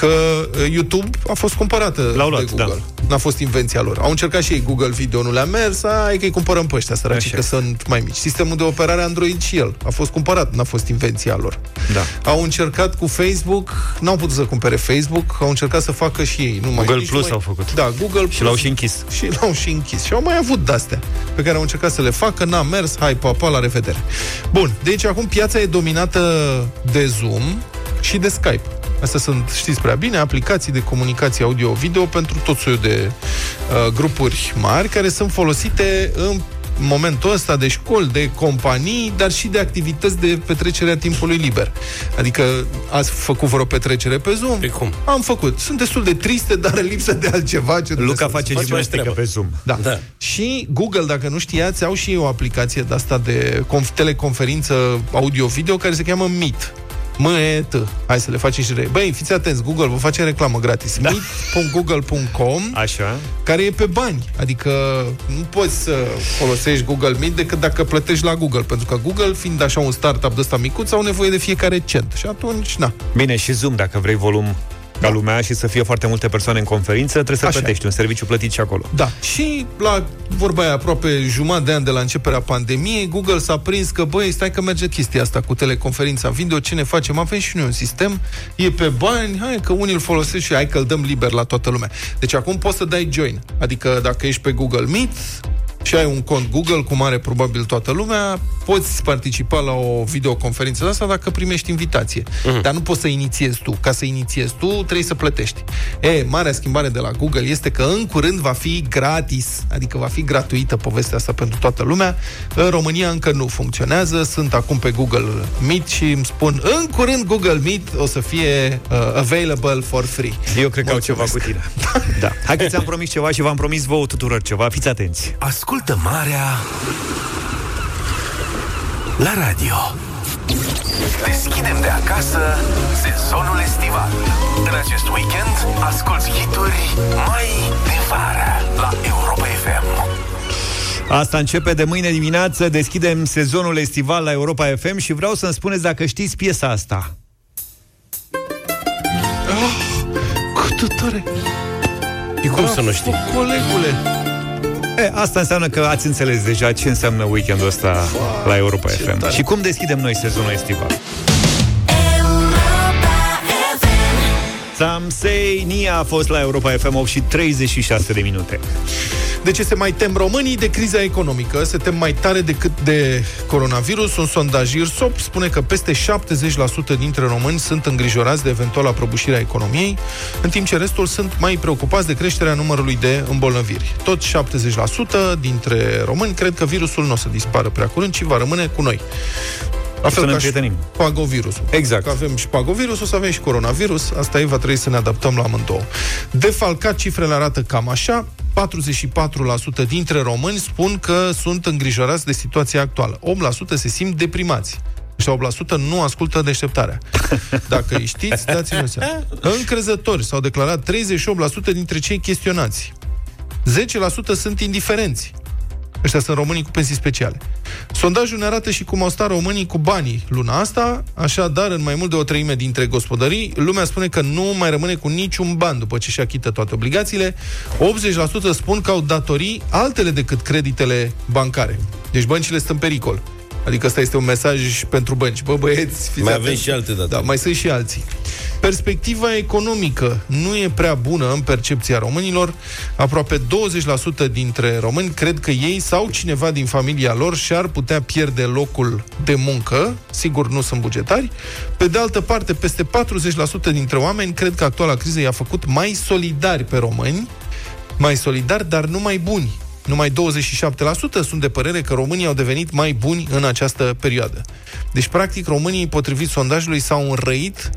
Că uh, YouTube a fost cumpărată L-au luat, de Google. da. N-a fost invenția lor. Au încercat și ei Google Video, nu le-a mers, ai că îi cumpărăm pe ăștia, săraci, Așa că sunt mai mici. Sistemul de operare Android și el a fost cumpărat, n-a fost invenția lor. Da. Au încercat cu Facebook, n-au putut să cumpere Facebook, au încercat să facă și ei. Nu mai, Google nici Plus mai... au făcut. Da, Google Și l-au și închis. Și l-au și închis. Și au mai avut de-astea pe care au încercat să le facă, n-a mers, hai, papa, la revedere. Bun, deci acum piața e dominată de Zoom și de Skype. Astea sunt, știți prea bine, aplicații de comunicație audio-video pentru tot soiul de uh, grupuri mari care sunt folosite în momentul ăsta de școli, de companii, dar și de activități de petrecere a timpului liber. Adică ați făcut vreo petrecere pe Zoom? Pe cum? Am făcut. Sunt destul de triste, dar în lipsă de altceva. Ce trebuie Luca să face fac. gimnastică treabă. pe Zoom. Da. Da. Și Google, dacă nu știați, au și ei o aplicație de asta de conf- teleconferință audio-video care se cheamă Meet. M-E-T. Hai să le facem și re. Băi, fiți atenți, Google vă face reclamă gratis. Da. Meet.google.com Așa. care e pe bani. Adică nu poți să folosești Google Meet decât dacă plătești la Google. Pentru că Google, fiind așa un startup de ăsta micuț, au nevoie de fiecare cent. Și atunci, na. Bine, și Zoom, dacă vrei volum ca lumea și să fie foarte multe persoane în conferință, trebuie să Așa e. plătești un serviciu plătit și acolo. Da. Și la vorba aia aproape jumătate de an de la începerea pandemiei, Google s-a prins că, băi, stai că merge chestia asta cu teleconferința video, ce ne facem? Avem și noi un sistem, e pe bani, hai că unii îl folosesc și hai că îl dăm liber la toată lumea. Deci acum poți să dai join. Adică dacă ești pe Google Meet, și ai un cont Google, cum are probabil toată lumea, poți participa la o videoconferință de asta dacă primești invitație. Mm. Dar nu poți să inițiezi tu. Ca să inițiezi tu, trebuie să plătești. E, marea schimbare de la Google este că în curând va fi gratis, adică va fi gratuită povestea asta pentru toată lumea. În România încă nu funcționează, sunt acum pe Google Meet și îmi spun în curând Google Meet o să fie uh, available for free. Eu cred că au ceva Mulțumesc. cu tine. Da. Hai că ți-am promis ceva și v-am promis vouă tuturor ceva. Fiți atenți. Ascultă marea la radio. Deschidem de acasă sezonul estival. În acest weekend, asculți hituri mai de vară la Europa FM. Asta începe de mâine dimineață, deschidem sezonul estival la Europa FM și vreau să-mi spuneți dacă știți piesa asta. Cât de tare! E cum să nu știi? Colegule! E, asta înseamnă că ați înțeles deja ce înseamnă weekendul ăsta la Europa FM. tare. Și cum deschidem noi sezonul estival. Some say Nia a fost la Europa FM 8 și 36 de minute. De ce se mai tem românii de criza economică? Se tem mai tare decât de coronavirus. Un sondaj IRSOP spune că peste 70% dintre români sunt îngrijorați de eventuala prăbușire a economiei, în timp ce restul sunt mai preocupați de creșterea numărului de îmbolnăviri. Tot 70% dintre români cred că virusul nu o să dispară prea curând, ci va rămâne cu noi. La Să ne fel ca și împrietenim. pagovirusul. Exact. Că avem și pagovirus, o să avem și coronavirus, asta e, va trebui să ne adaptăm la amândouă. Defalcat, cifrele arată cam așa, 44% dintre români spun că sunt îngrijorați de situația actuală. 8% se simt deprimați. Și 8% nu ascultă deșteptarea. Dacă îi știți, dați-vă seama. Încrezători s-au declarat 38% dintre cei chestionați. 10% sunt indiferenți. Ăștia sunt românii cu pensii speciale. Sondajul ne arată și cum au stat românii cu banii luna asta, așadar, în mai mult de o treime dintre gospodării, lumea spune că nu mai rămâne cu niciun ban după ce și achită toate obligațiile. 80% spun că au datorii altele decât creditele bancare. Deci băncile sunt în pericol. Adică ăsta este un mesaj pentru bănci. Bă, băieți, fiți Mai atenți. avem și alte date. Da, mai sunt și alții. Perspectiva economică nu e prea bună în percepția românilor. Aproape 20% dintre români cred că ei sau cineva din familia lor și-ar putea pierde locul de muncă. Sigur, nu sunt bugetari. Pe de altă parte, peste 40% dintre oameni cred că actuala criză i-a făcut mai solidari pe români, mai solidari, dar nu mai buni. Numai 27% sunt de părere că românii au devenit mai buni în această perioadă. Deci, practic, românii, potrivit sondajului, s-au înrăit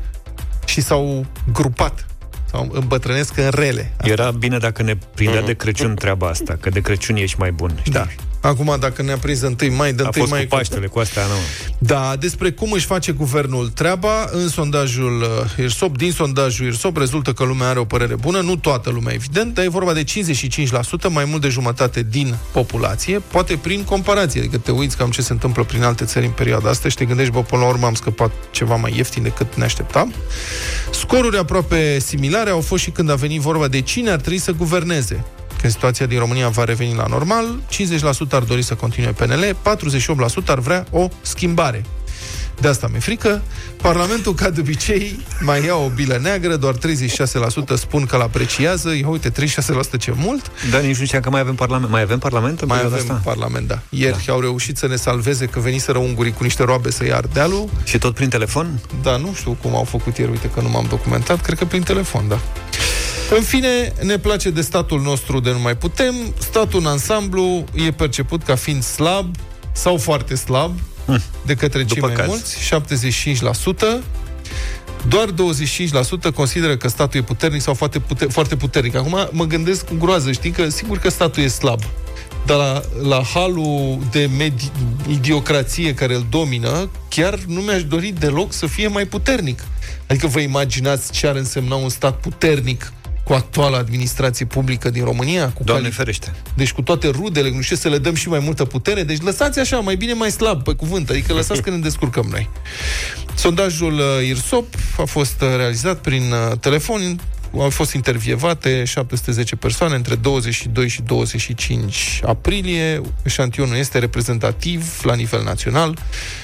și s-au grupat sau îmbătrânesc în rele. Era bine dacă ne prindea de Crăciun treaba asta, că de Crăciun ești mai bun. Știi? Da. Acum, dacă ne-a prins de 1 mai, de 1 A fost mai... cu Paștele, cu astea, nu. Da, despre cum își face guvernul treaba, în sondajul uh, IRSOP, din sondajul IRSOP, rezultă că lumea are o părere bună, nu toată lumea, evident, dar e vorba de 55%, mai mult de jumătate din populație, poate prin comparație, adică te uiți cam ce se întâmplă prin alte țări în perioada asta și te gândești, bă, până la urmă am scăpat ceva mai ieftin decât ne așteptam. Scoruri aproape similare au fost și când a venit vorba de cine ar trebui să guverneze. Când situația din România va reveni la normal, 50% ar dori să continue PNL, 48% ar vrea o schimbare. De asta mi-e frică. Parlamentul, ca de obicei, mai ia o bilă neagră, doar 36% spun că l-apreciază. Ia uite, 36% ce mult. Dar nici nu știam că mai avem parlament. Mai avem parlament în Mai perioada avem asta? parlament, da. Ieri da. au reușit să ne salveze că veniseră ungurii cu niște roabe să ia Ardealul. Și tot prin telefon? Da, nu știu cum au făcut ieri, uite că nu m-am documentat, cred că prin telefon, da. În fine, ne place de statul nostru de nu mai putem. Statul în ansamblu e perceput ca fiind slab sau foarte slab de către cei După mai caz. mulți, 75%. Doar 25% consideră că statul e puternic sau foarte, puter- foarte puternic. Acum mă gândesc cu groază, știi că sigur că statul e slab. Dar la, la halul de medi- idiocrație care îl domină, chiar nu mi-aș dori deloc să fie mai puternic. Adică vă imaginați ce ar însemna un stat puternic cu actuala administrație publică din România? Cu Doamne cali- ferește. deci cu toate rudele, nu știu, să le dăm și mai multă putere. Deci lăsați așa, mai bine mai slab, pe cuvânt. Adică lăsați că ne descurcăm noi. Sondajul uh, IRSOP a fost uh, realizat prin uh, telefon. Au fost intervievate 710 persoane între 22 și 25 aprilie. Eșantionul este reprezentativ la nivel național.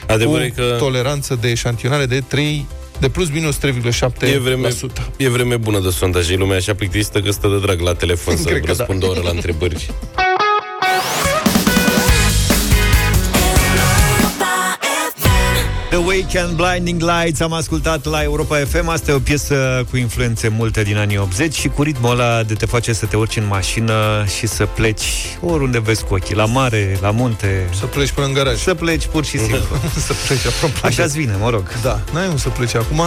Adevărul cu e că- toleranță de eșantionare de 3 de plus minus 3,7%. E vreme, e vreme bună de sondaje. Lumea așa plictisită că stă de drag la telefon să Cred că răspundă da. o oră la întrebări. The Weekend Blinding Lights am ascultat la Europa FM. Asta e o piesă cu influențe multe din anii 80 și cu ritmul ăla de te face să te urci în mașină și să pleci oriunde vezi cu ochii, la mare, la munte. Să pleci până în garaj. Să pleci pur și simplu. să pleci, apropo. Așa-ți vine, mă rog. Da, n-ai unde să pleci acum.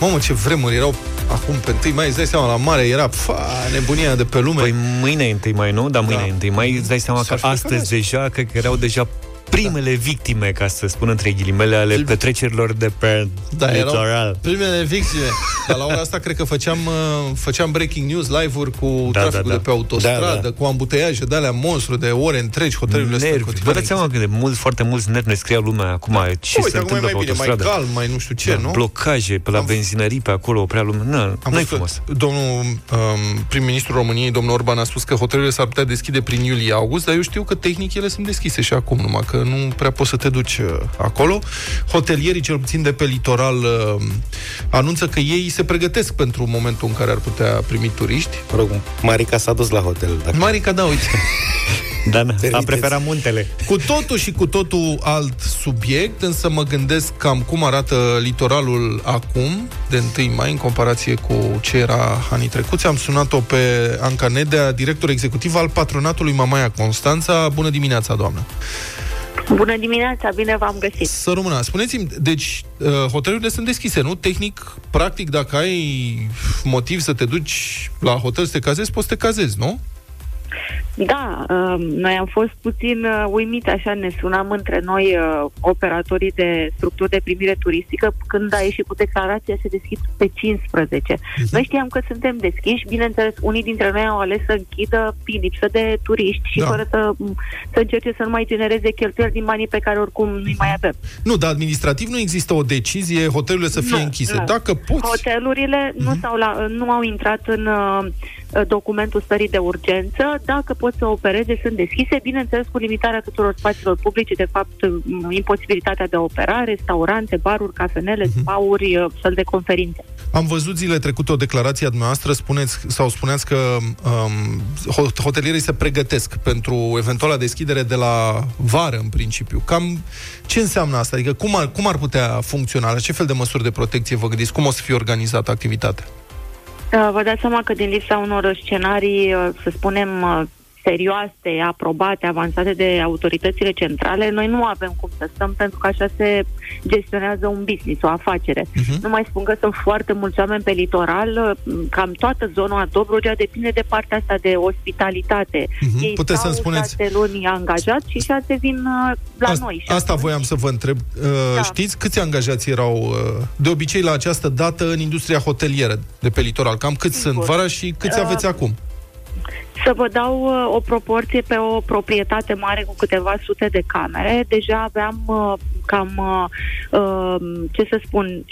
Mamă, ce vremuri erau acum pe 1 mai, îți dai seama, la mare era fa, nebunia de pe lume. Păi mâine e 1 mai, nu? Dar mâine Da. e 1 mai, îți dai seama că S-ar fi astăzi plecat. deja, cred că erau deja primele victime, ca să spun între ghilimele, ale petrecerilor de pe Da, erau litoral. primele victime. Dar la ora asta cred că făceam, uh, făceam breaking news, live-uri cu Da, traficul da, da. de pe autostradă, Da, da. cu ambuteiaje de alea monstru de ore întregi, hotelurile astea Nervi. cotidiene. Vă dați seama că de mulți, foarte mulți nervi ne scria lumea acum ce Uite, se acum e întâmplă mai pe bine, mai autostradă. calm, mai nu știu ce, Da, nu? Blocaje pe la Am- benzinării, pe acolo oprea lumea. Nu, Am nu e văzut frumos. că domnul um, prim-ministru României, domnul Orban, a spus că hotelurile s-ar putea deschide prin iulie-august, dar eu știu că tehnic ele sunt deschise și acum, numai că nu prea poți să te duci uh, acolo. Hotelierii, cel puțin de pe litoral, uh, anunță că ei se pregătesc pentru momentul în care ar putea primi turiști. Mă rog, Marica s-a dus la hotel. Dacă... Marica, da, uite. Da, na, a Permiteți. preferat muntele. Cu totul și cu totul alt subiect, însă mă gândesc cam cum arată litoralul acum, de 1 mai, în comparație cu ce era anii trecuți. Am sunat-o pe Anca Nedea, director executiv al patronatului Mamaia Constanța. Bună dimineața, doamnă! Bună dimineața, bine v-am găsit. Să rămână. Spuneți-mi, deci uh, hotelurile sunt deschise, nu? Tehnic, practic, dacă ai motiv să te duci la hotel să te cazezi, poți să te cazezi, nu? Da, uh, noi am fost puțin uh, uimiți, așa ne sunam între noi uh, operatorii de structuri de primire turistică când a ieșit cu declarația se deschid pe 15. Noi știam că suntem deschiși, bineînțeles, unii dintre noi au ales să închidă prin lipsă de turiști și Da. fără să, să încerce să nu mai genereze cheltuieli din banii pe care oricum nu-i mai avem. Nu, dar administrativ nu există o decizie hotelurile să fie Nu, închise. nu. Dacă poți... Hotelurile nu, s-au la, nu au intrat în uh, documentul stării de urgență. Dacă pot să opereze, sunt deschise, bineînțeles cu limitarea tuturor spațiilor publice, de fapt m, imposibilitatea de a opera, restaurante, baruri, cafenele, spauri, uh, săl de conferințe. Am văzut zile trecute o declarație a dumneavoastră, spuneți, sau spuneați că um, ho- hotelierii se pregătesc pentru eventuala deschidere de la vară, în principiu. Cam ce înseamnă asta? Adică cum ar, cum ar putea funcționa? La ce fel de măsuri de protecție vă gândiți? Cum o să fie organizată activitatea? Uh, Vă dați seama că din lipsa unor scenarii, uh, să spunem, uh, serioase, aprobate, avansate de autoritățile centrale, noi nu avem cum să stăm pentru că așa se gestionează un business, o afacere. Uh-huh. Nu mai spun că sunt foarte mulți oameni pe litoral, cam toată zona Dobrogea depinde de partea asta de ospitalitate. Uh-huh. Ei Puteți să-mi spuneți... șase luni angajați și șase vin uh, la asta, noi. Asta voiam să vă întreb. Uh, da. Știți câți angajați erau uh, de obicei la această dată în industria hotelieră de pe litoral? Cam câți Sigur. sunt vara și câți uh, aveți acum? Să vă dau uh, o proporție pe o proprietate mare cu câteva sute de camere. Deja aveam uh, cam, uh, uh ce să spun,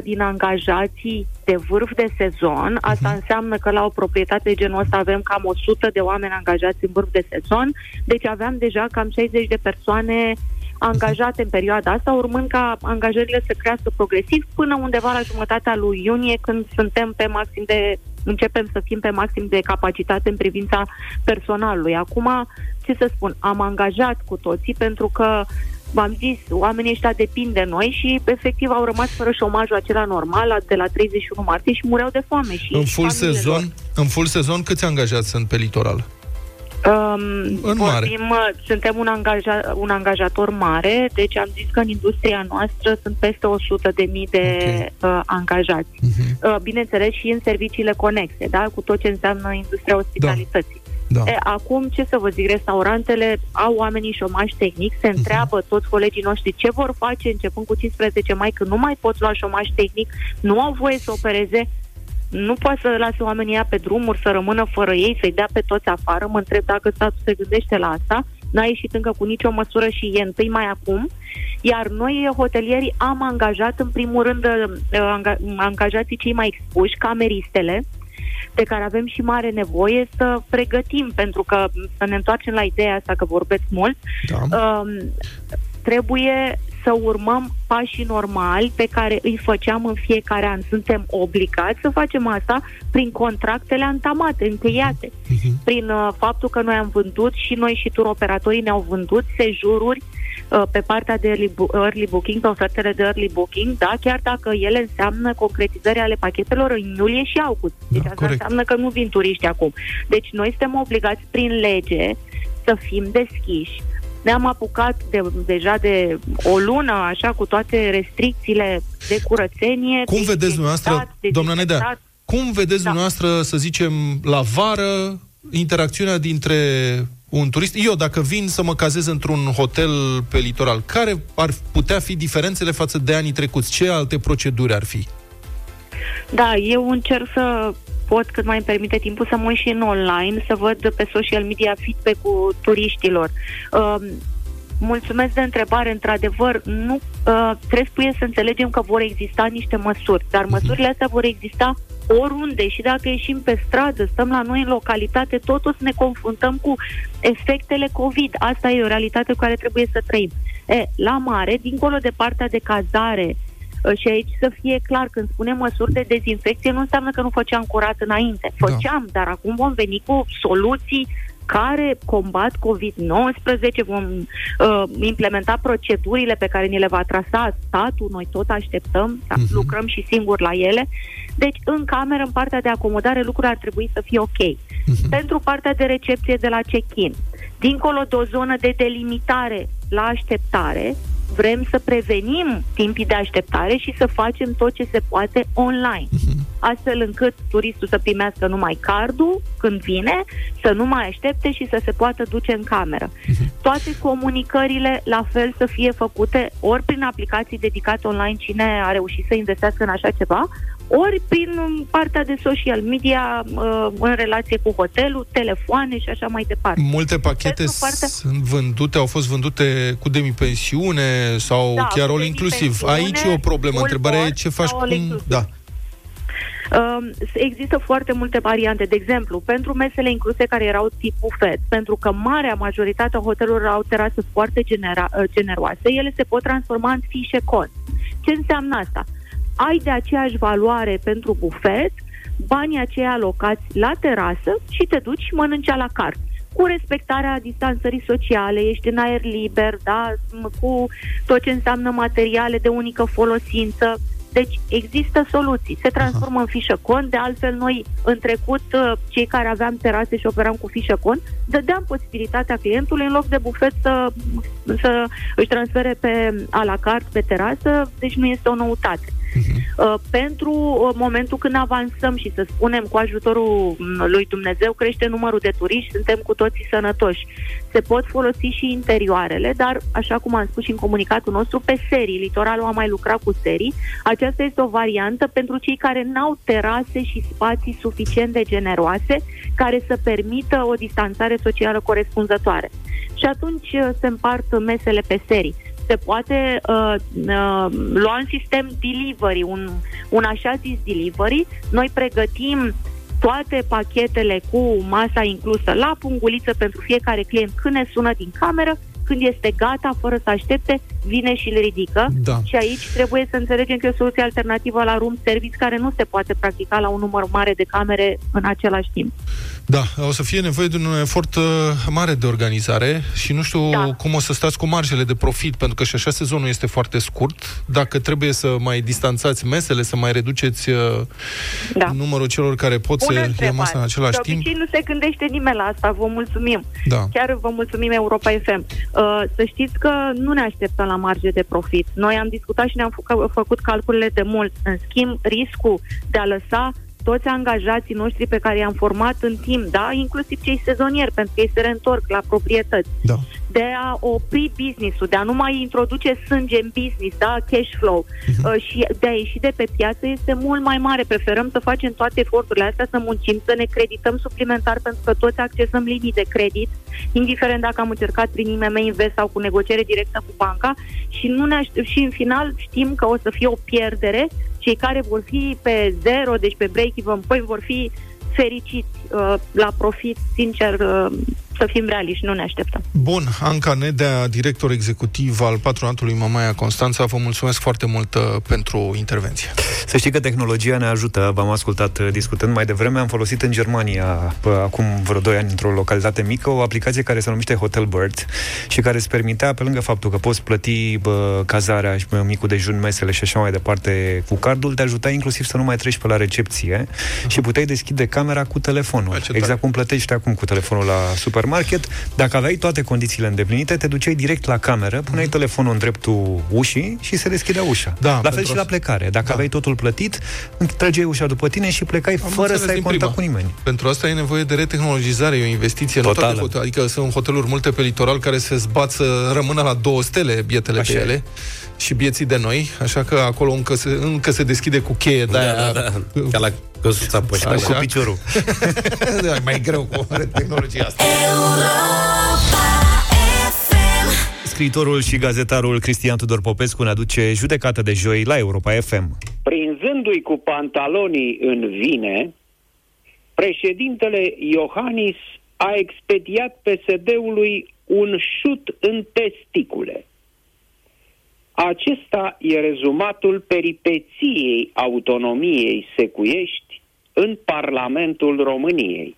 60% din angajații de vârf de sezon. Asta uh-huh. înseamnă că la o proprietate de genul ăsta avem cam 100 de oameni angajați în vârf de sezon. Deci aveam deja cam 60 de persoane angajate în perioada asta, urmând ca angajările să crească progresiv până undeva la jumătatea lui iunie, când suntem pe maxim de începem să fim pe maxim de capacitate în privința personalului. Acum, ce să spun, am angajat cu toții pentru că v-am zis, oamenii ăștia depind de noi și efectiv au rămas fără șomajul acela normal de la 31 martie și mureau de foame. Și în full sezon, lor. în full sezon câți angajați sunt pe litoral? Um, în vorbim, mare. Suntem un, angaja, un angajator mare, deci am zis că în industria noastră sunt peste 100 de mii de okay. uh, angajați. Uh-huh. Uh, bineînțeles și în serviciile conexe, da? cu tot ce înseamnă industria ospitalității. Da. Da. E, acum, ce să vă zic, restaurantele au oamenii șomaj tehnic, se mhm. întreabă uh-huh. toți colegii noștri ce vor face începând cu 15 mai, când nu mai pot lua șomaj tehnic, nu au voie să opereze, nu poate să lase oamenii pe drumuri, să rămână fără ei, să-i dea pe toți afară. Mă întreb dacă statul se gândește la asta. N-a ieșit încă cu nicio măsură și e întâi mai acum. Iar noi, hotelierii, am angajat, în primul rând, uh, angajații cei mai expuși, cameristele, de care avem și mare nevoie să pregătim, pentru că să ne întoarcem la ideea asta că vorbeți mult, da. um, trebuie să urmăm pașii normali pe care îi făceam în fiecare an. Suntem obligați să facem asta prin contractele antamate, încheiate, uh-huh. prin uh, faptul că noi am vândut și noi și tur operatorii ne-au vândut sejururi uh, pe partea de early, early booking, pe ofertele de early booking, da, chiar dacă ele înseamnă concretizări ale pachetelor în iulie și august. Deci da, asta corect. înseamnă că nu vin turiști acum. Deci noi suntem obligați prin lege să fim deschiși, ne-am apucat de, deja de o lună, așa, cu toate restricțiile de curățenie. Cum de vedeți dumneavoastră, doamna Nedea, cum vedeți da. dumneavoastră, să zicem, la vară, interacțiunea dintre un turist. Eu, dacă vin să mă cazez într-un hotel pe litoral, care ar putea fi diferențele față de anii trecuți? Ce alte proceduri ar fi? Da, eu încerc să pot, cât mai îmi permite timpul, să mă uit și în online, să văd pe social media feedback-ul turiștilor. Uh, Mulțumesc de întrebare. Într-adevăr, nu uh, trebuie să înțelegem că vor exista niște măsuri, dar măsurile astea vor exista oriunde și dacă ieșim pe stradă, stăm la noi în localitate, totuși ne confruntăm cu efectele COVID. Asta e o realitate cu care trebuie să trăim. E, la mare, dincolo de partea de cazare, Uh, și aici să fie clar, când spunem măsuri de dezinfecție, nu înseamnă că nu făceam curat înainte. Da. Făceam, da. dar acum vom veni cu soluții care combat COVID-19, vom uh, implementa procedurile pe care ni le va trasa statul, noi tot așteptăm, uh-huh. lucrăm și singuri la ele. Deci, în cameră, în partea de acomodare, lucrurile ar trebui să fie ok. Uh-huh. Pentru partea de recepție de la check-in, dincolo de o zonă de delimitare la așteptare, vrem să prevenim timpii de așteptare și să facem tot ce se poate online, uh-huh. astfel încât turistul să primească numai cardul când vine, să nu mai aștepte și să se poată duce în cameră. Uh-huh. Toate comunicările la fel să fie făcute ori prin aplicații dedicate online, cine a reușit să investească în așa ceva, ori prin partea de social media uh, în relație cu hotelul, telefoane și așa mai departe. Multe pachete partea... sunt vândute, au fost vândute cu demi-pensiune sau da, chiar all inclusiv. Aici e o problemă. Întrebarea e ce faci cum... Da. Uh, există foarte multe variante. De exemplu, pentru mesele incluse care erau tip bufet, pentru că marea majoritate a hotelurilor au terase foarte genera- uh, generoase, ele se pot transforma în fișe cont. Ce înseamnă asta? Ai de aceeași valoare pentru bufet, banii aceia alocați la terasă și te duci și mănânci la cart cu respectarea distanțării sociale, ești în aer liber, da, cu tot ce înseamnă materiale de unică folosință. Deci există soluții. Se transformă în fișă cont. De altfel, noi în trecut, uh, cei care aveam terase și operam cu fișă cont, dădeam posibilitatea clientului în loc de bufet să, să își transfere pe a la carte, pe terasă, deci nu este o noutate. Uh, pentru uh, momentul când avansăm și să spunem cu ajutorul mm, lui Dumnezeu crește numărul de turiști, suntem cu toții sănătoși. Se pot folosi și interioarele, dar, așa cum am spus și în comunicatul nostru, pe serii. Litoralul a mai lucrat cu serii. Aceasta este o variantă pentru cei care n-au terase și spații suficient de generoase care să permită o distanțare socială corespunzătoare. Și atunci uh, se împart mesele pe serii se poate uh, uh, lua în sistem delivery, un, un așa zis delivery. Noi pregătim toate pachetele cu masa inclusă la punguliță pentru fiecare client când ne sună din cameră când este gata, fără să aștepte, vine și le ridică. Da. Și aici trebuie să înțelegem că e o soluție alternativă la room service care nu se poate practica la un număr mare de camere în același timp. Da, o să fie nevoie de un efort uh, mare de organizare și nu știu da. cum o să stați cu marjele de profit, pentru că și așa sezonul este foarte scurt. Dacă trebuie să mai distanțați mesele, să mai reduceți uh, da. numărul celor care pot Bună să întrebare. ia masa în același de timp. obicei nu se gândește nimeni la asta, vă mulțumim. Da. Chiar vă mulțumim Europa FM. Uh, să știți că nu ne așteptăm la marge de profit. Noi am discutat și ne-am făcut, făcut calculele de mult. În schimb, riscul de a lăsa toți angajații noștri pe care i-am format în timp, da, inclusiv cei sezonieri, pentru că ei se reîntorc la proprietăți, da. De a opri business-ul, de a nu mai introduce sânge în business, da, cash flow, uh-huh. uh, și de a ieși de pe piață este mult mai mare. Preferăm să facem toate eforturile astea, să muncim, să ne credităm suplimentar, pentru că toți accesăm linii de credit, indiferent dacă am încercat prin IMM Invest sau cu negociere directă cu banca și, nu ne aș- și în final știm că o să fie o pierdere cei care vor fi pe zero, deci pe break-even, păi vor fi fericiți uh, la profit, sincer, uh, să fim realiști, nu ne așteptăm. Bun, Anca Nedea, director executiv al patronatului Mamaia Constanța, vă mulțumesc foarte mult uh, pentru intervenție. Să știi că tehnologia ne ajută, v-am ascultat uh, discutând mai devreme, am folosit în Germania, pă, acum vreo 2 ani, într-o localitate mică, o aplicație care se numește Hotel Bird și care îți permitea, pe lângă faptul că poți plăti bă, cazarea și bă, micul dejun, mesele și așa mai departe cu cardul, te ajuta inclusiv să nu mai treci pe la recepție uh-huh. și puteai deschide camera cu telefonul. Exact cum plătești acum cu telefonul la supermarket. Dacă aveai toate condițiile îndeplinite, te duceai direct la cameră, puneai uh-huh. telefonul în dreptul ușii și se deschidea ușa. Da, la fel pentru și la asta- plecare. Dacă aveai totul plătit, trăgeai ușa după tine și plecai Am fără înțeles să ai din contact prima. cu nimeni. Pentru asta e nevoie de retehnologizare, e o investiție. Nu Totală. toate hotel, adică sunt hoteluri multe pe litoral care se zbat să rămână la două stele bietele Așa pe e. ele și bieții de noi, așa că acolo încă se, încă se deschide cu cheie de aia. Da, da, da. Ca la căsuța pe școală. Așa. Cu piciorul. da, e mai greu cu tehnologia asta. Scriitorul și gazetarul Cristian Tudor Popescu ne aduce judecată de joi la Europa FM. Prinzându-i cu pantalonii în vine, președintele Iohannis a expediat PSD-ului un șut în testicule. Acesta e rezumatul peripeției autonomiei secuiești în Parlamentul României.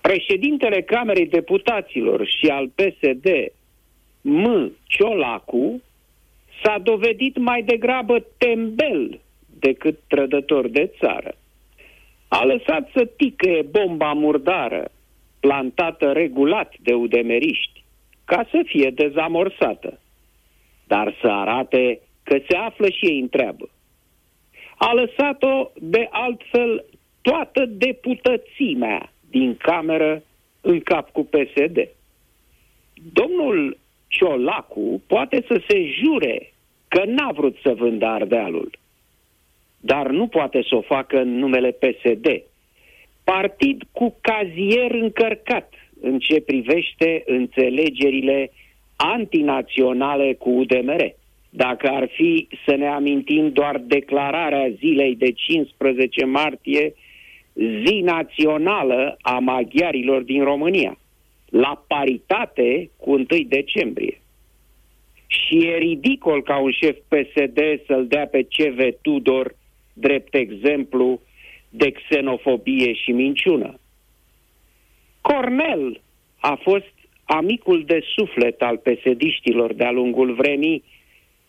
Președintele Camerei Deputaților și al PSD, M. Ciolacu, s-a dovedit mai degrabă tembel decât trădător de țară. A lăsat să ticăie bomba murdară, plantată regulat de udemeriști, ca să fie dezamorsată, dar să arate că se află și ei în treabă. A lăsat-o de altfel toată deputățimea din cameră în cap cu PSD. Domnul Ciolacu poate să se jure că n-a vrut să vândă Ardealul, dar nu poate să o facă în numele PSD. Partid cu cazier încărcat în ce privește înțelegerile antinaționale cu UDMR. Dacă ar fi să ne amintim doar declararea zilei de 15 martie, zi națională a maghiarilor din România, la paritate cu 1 decembrie. Și e ridicol ca un șef PSD să-l dea pe CV Tudor drept exemplu de xenofobie și minciună. Cornel a fost amicul de suflet al pesediștilor de-a lungul vremii,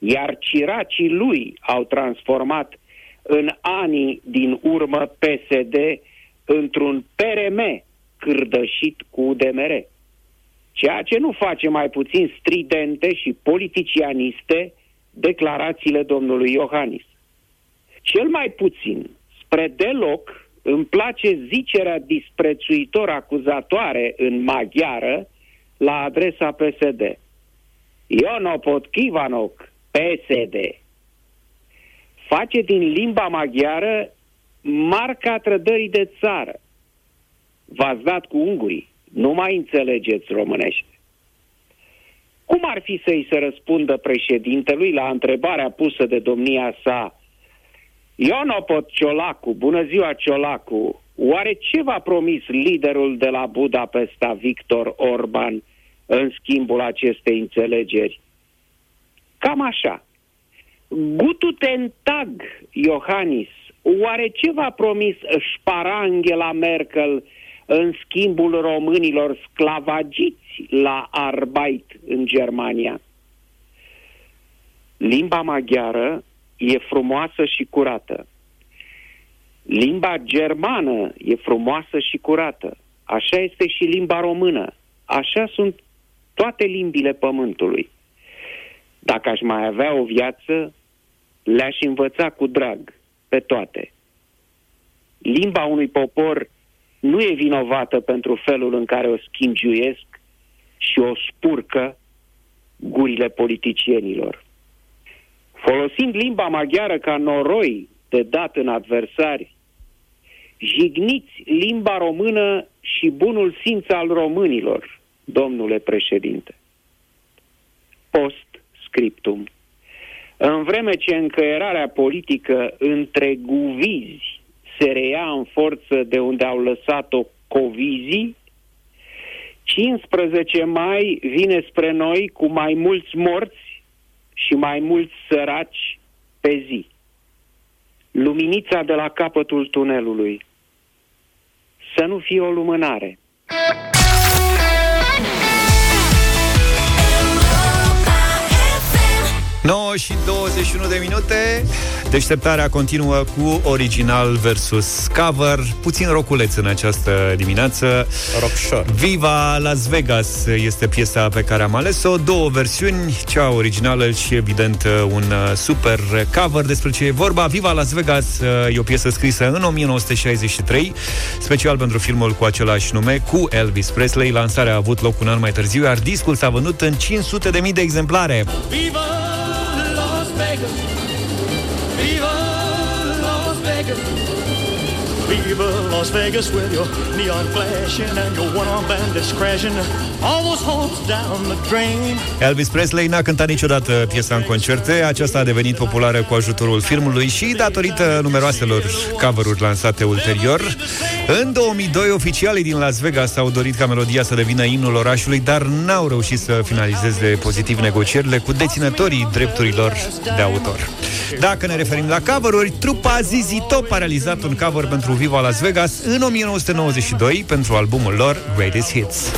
iar ciracii lui au transformat în anii din urmă PSD într-un PRM cârdășit cu UDMR. Ceea ce nu face mai puțin stridente și politicianiste declarațiile domnului Iohannis. Cel mai puțin, spre deloc, îmi place zicerea disprețuitor acuzatoare în maghiară la adresa PSD. Ionopot Kivanok, PSD. Face din limba maghiară marca trădării de țară. V-ați dat cu ungurii. Nu mai înțelegeți românește. Cum ar fi să-i se răspundă președintelui la întrebarea pusă de domnia sa Ionopot Ciolacu, bună ziua Ciolacu, oare ce v-a promis liderul de la Budapesta, Victor Orban, în schimbul acestei înțelegeri? Cam așa. Gututentag, Iohannis, oare ce v-a promis șpara Angela Merkel în schimbul românilor sclavagiți la Arbeit în Germania? Limba maghiară e frumoasă și curată. Limba germană e frumoasă și curată. Așa este și limba română. Așa sunt toate limbile pământului. Dacă aș mai avea o viață, le-aș învăța cu drag pe toate. Limba unui popor nu e vinovată pentru felul în care o schimbiuiesc și o spurcă gurile politicienilor. Folosind limba maghiară ca noroi de dat în adversari, jigniți limba română și bunul simț al românilor, domnule președinte. Post scriptum. În vreme ce încăierarea politică între guvizi se reia în forță de unde au lăsat-o covizii, 15 mai vine spre noi cu mai mulți morți și mai mulți săraci pe zi. Luminița de la capătul tunelului. Să nu fie o lumânare. 9 și 21 de minute. Deșteptarea continuă cu original versus cover. Puțin roculeț în această dimineață. Rockshore Viva Las Vegas este piesa pe care am ales-o. Două versiuni, cea originală și evident un uh, super cover. Despre ce e vorba? Viva Las Vegas uh, e o piesă scrisă în 1963 Special pentru filmul cu același nume Cu Elvis Presley. Lansarea a avut loc un an mai târziu Iar discul s-a vândut în 500.000 de exemplare. Viva Viva Las Vegas with your neon flashing and your one-arm bandits crashing. All those hopes down the drain. Elvis Presley n-a cântat niciodată piesa în concerte, aceasta a devenit populară cu ajutorul filmului și datorită numeroaselor cover-uri lansate ulterior. În 2002, oficialii din Las Vegas au dorit ca melodia să devină imnul orașului, dar n-au reușit să finalizeze pozitiv negocierile cu deținătorii drepturilor de autor. Dacă ne referim la cover-uri, trupa ZZ Top a realizat un cover pentru Viva Las Vegas în 1992 pentru albumul lor Greatest Hits.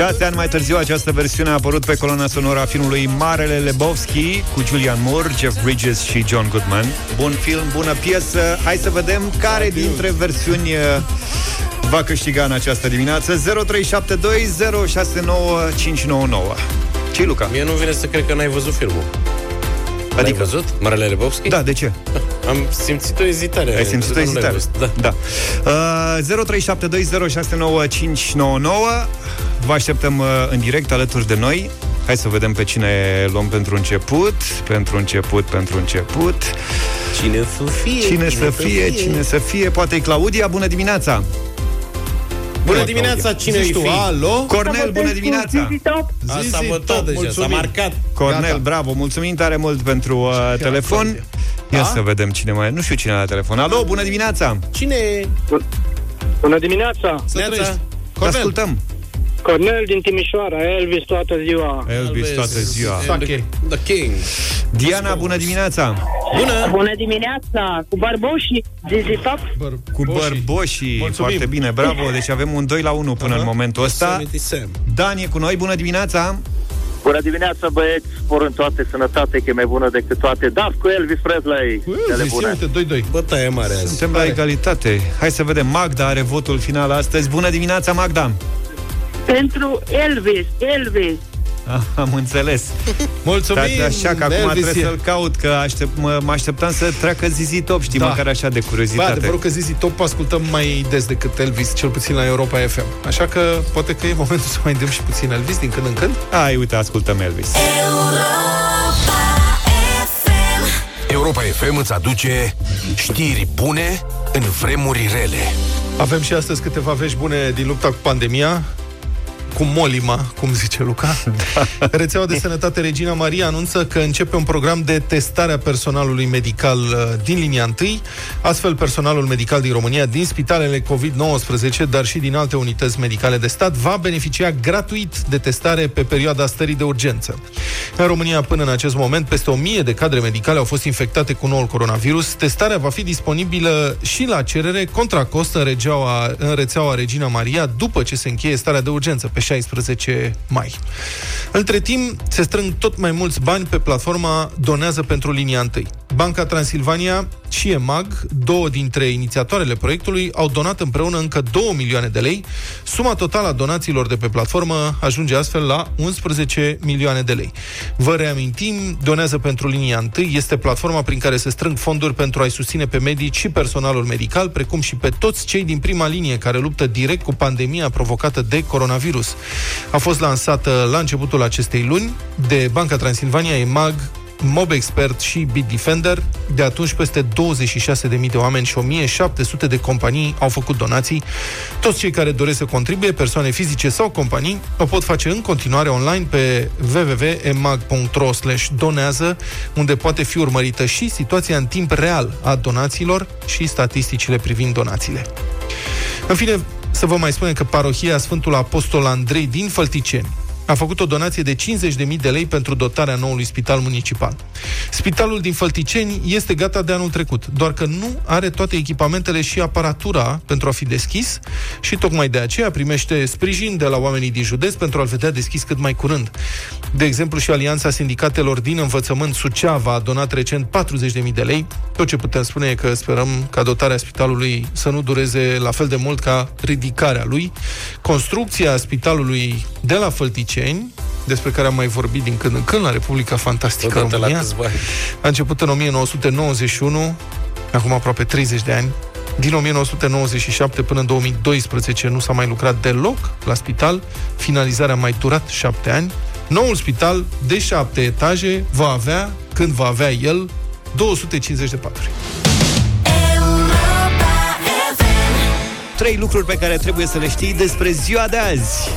Șase ani mai târziu, această versiune a apărut pe coloana sonoră a filmului Marele Lebowski cu Julian Moore, Jeff Bridges și John Goodman. Bun film, bună piesă. Hai să vedem care dintre versiuni uh, va câștiga în această dimineață. 0372069599. Ce Luca? Mie nu vine să cred că n-ai văzut filmul. L-ai Adică? văzut? Marele Lebowski? Da, de ce? Am simțit o ezitare. Ai simțit o Nu l-ai ezitare? văzut, Da. Da. Uh, 0372069599 Vă așteptăm uh, în direct alături de noi. Hai să vedem pe cine luăm pentru început. Pentru început, pentru început. Cine să fie? Cine să fie, cine să fie. Poate e Claudia, bună dimineața! Bună dimineața, cine Zici îi tu, fi? alo? Cornel, bună dimineața! A, s-a Zizi, votat top, deja, s-a mulțumim. marcat. Cornel, Gata. bravo, mulțumim tare mult pentru uh, telefon. Ia Da? să vedem cine mai... Nu știu cine la telefon. Alo, bună dimineața! Cine e? Bună dimineața! Să Neața. trăiești. Te Cornel, ascultăm! Cornel din Timișoara, Elvis toată ziua. Elvis toată ziua. Sache. The King. Diana, bună dimineața! Bună! Bună dimineața, cu bărboșii, Zizi Top. Cu bărboșii, Mulțumim. foarte bine, bravo. Deci avem un 2 la 1 până în momentul ăsta. Yosemite Sam. Dan e cu noi, bună dimineața! Bună dimineața, băieți, spor în toate, sănătate, că e mai bună decât toate. Da, cu Elvis Presley, cele Elvis, bune. uite, 2-2. Bătaie mare azi. Suntem la egalitate. Hai să vedem. Magda are votul final astăzi. Bună dimineața, Magda! Pentru Elvis, Elvis. Ah, am înțeles. Mulțumim, Da, așa că acum Elvis trebuie e- să-l caut, că aștept, mă, mă așteptam să treacă Zizi Top, știi, Da. măcar așa de Bă, curiozitate. adevărul că Zizi Top ascultăm mai des decât Elvis, cel puțin la Europa FM. Așa că poate că e momentul să mai dăm și puțin Elvis din când în când. Hai, uite, ascultăm Elvis. Europa FM îți aduce știri bune în vremuri rele. Avem și astăzi câteva vești bune din lupta cu pandemia, cu molima, cum zice Luca. Da. Rețeaua de Sănătate Regina Maria anunță că începe un program de testare a personalului medical uh, din linia 1. Astfel, personalul medical din România, din spitalele COVID-19, dar și din alte unități medicale de stat, va beneficia gratuit de testare pe perioada stării de urgență. În România, până în acest moment, peste 1000 de cadre medicale au fost infectate cu noul coronavirus. Testarea va fi disponibilă și la cerere contra cost în, regeaua, în rețeaua Regina Maria după ce se încheie starea de urgență pe 16 mai. Între timp, se strâng tot mai mulți bani pe platforma Donează pentru linia 1. Banca Transilvania și EMAG, două dintre inițiatoarele proiectului, au donat împreună încă 2 milioane de lei. Suma totală a donațiilor de pe platformă ajunge astfel la 11 milioane de lei. Vă reamintim, Donează pentru linia 1 este platforma prin care se strâng fonduri pentru a-i susține pe medici și personalul medical, precum și pe toți cei din prima linie care luptă direct cu pandemia provocată de coronavirus. A fost lansată la începutul acestei luni de Banca Transilvania, EMAG, Mob Expert și Bitdefender. De atunci, peste 26.000 de oameni și 1.700 de companii au făcut donații. Toți cei care doresc să contribuie, persoane fizice sau companii, o pot face în continuare online pe www.emag.ro donează, unde poate fi urmărită și situația în timp real a donațiilor și statisticile privind donațiile. În fine, să vă mai spunem că parohia Sfântul Apostol Andrei din Fălticeni a făcut o donație de 50.000 de lei pentru dotarea noului spital municipal. Spitalul din Fălticeni este gata de anul trecut, doar că nu are toate echipamentele și aparatura pentru a fi deschis și tocmai de aceea primește sprijin de la oamenii din județ pentru a-l vedea deschis cât mai curând. De exemplu, și Alianța Sindicatelor din Învățământ Suceava a donat recent 40.000 de lei. Tot ce putem spune e că sperăm ca dotarea spitalului să nu dureze la fel de mult ca ridicarea lui. Construcția spitalului de la Fălticeni despre care am mai vorbit din când în când la Republica Fantastică Odată la România. câțiva ani. A început în 1991, acum aproape 30 de ani. Din 1997 până în 2012 nu s-a mai lucrat deloc la spital. Finalizarea a mai durat șapte ani. Noul spital de șapte etaje va avea, când va avea el, 250 de paturi. Trei lucruri pe care trebuie să le știi despre ziua de azi.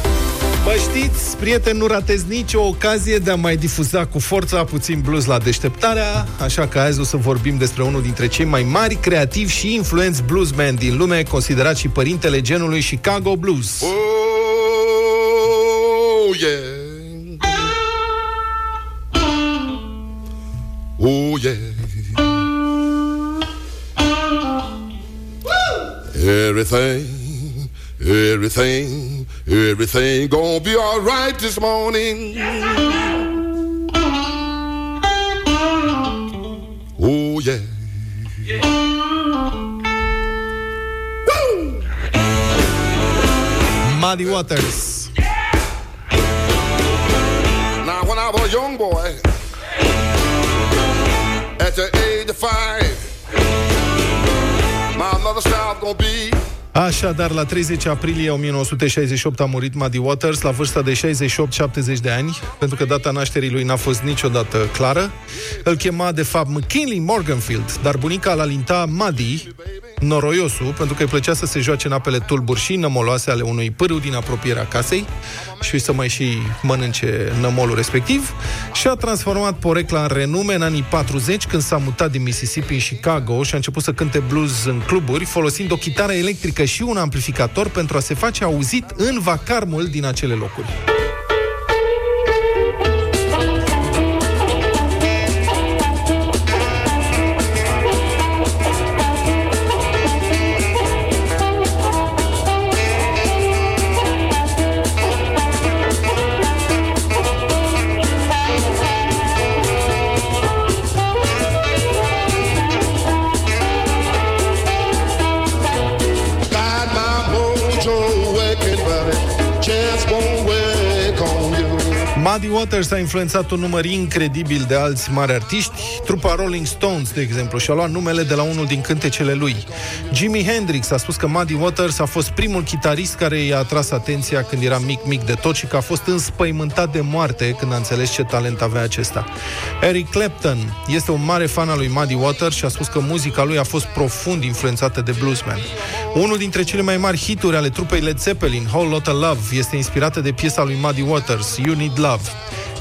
Bă, știți, prieteni, nu ratezi nicio ocazie de a mai difuza cu forța puțin blues la deșteptarea, așa că azi o să vorbim despre unul dintre cei mai mari, creativi și influenți bluesmen din lume, considerat și părintele genului Chicago Blues. Oh, yeah. Oh, yeah. Everything, everything, everything gonna be all right this morning. Oh, yeah. Muddy Waters. Now, when I was a young boy, at the age of five, my mother said I was gonna be Așadar, la 30 aprilie 1968 a murit Muddy Waters la vârsta de 68-70 de ani, pentru că data nașterii lui n-a fost niciodată clară. Îl chema, de fapt, McKinley Morganfield, dar bunica l-a linta Muddy, noroiosul, pentru că îi plăcea să se joace în apele tulburi și nămoloase ale unui pârâu din apropierea casei și să mai și mănânce nămolul respectiv și a transformat porecla în renume în anii 40 când s-a mutat din Mississippi în Chicago și a început să cânte blues în cluburi folosind o chitară electrică și un amplificator pentru a se face auzit în vacarmul din acele locuri. Waters a influențat un număr incredibil de alți mari artiști. Trupa Rolling Stones, de exemplu, și-a luat numele de la unul din cântecele lui. Jimi Hendrix a spus că Muddy Waters a fost primul chitarist care i-a atras atenția când era mic, mic de tot și că a fost înspăimântat de moarte când a înțeles ce talent avea acesta. Eric Clapton este un mare fan al lui Muddy Waters și a spus că muzica lui a fost profund influențată de bluesman. Unul dintre cele mai mari hituri ale trupei Led Zeppelin, Whole Lotta Love, este inspirată de piesa lui Muddy Waters, You Need Love.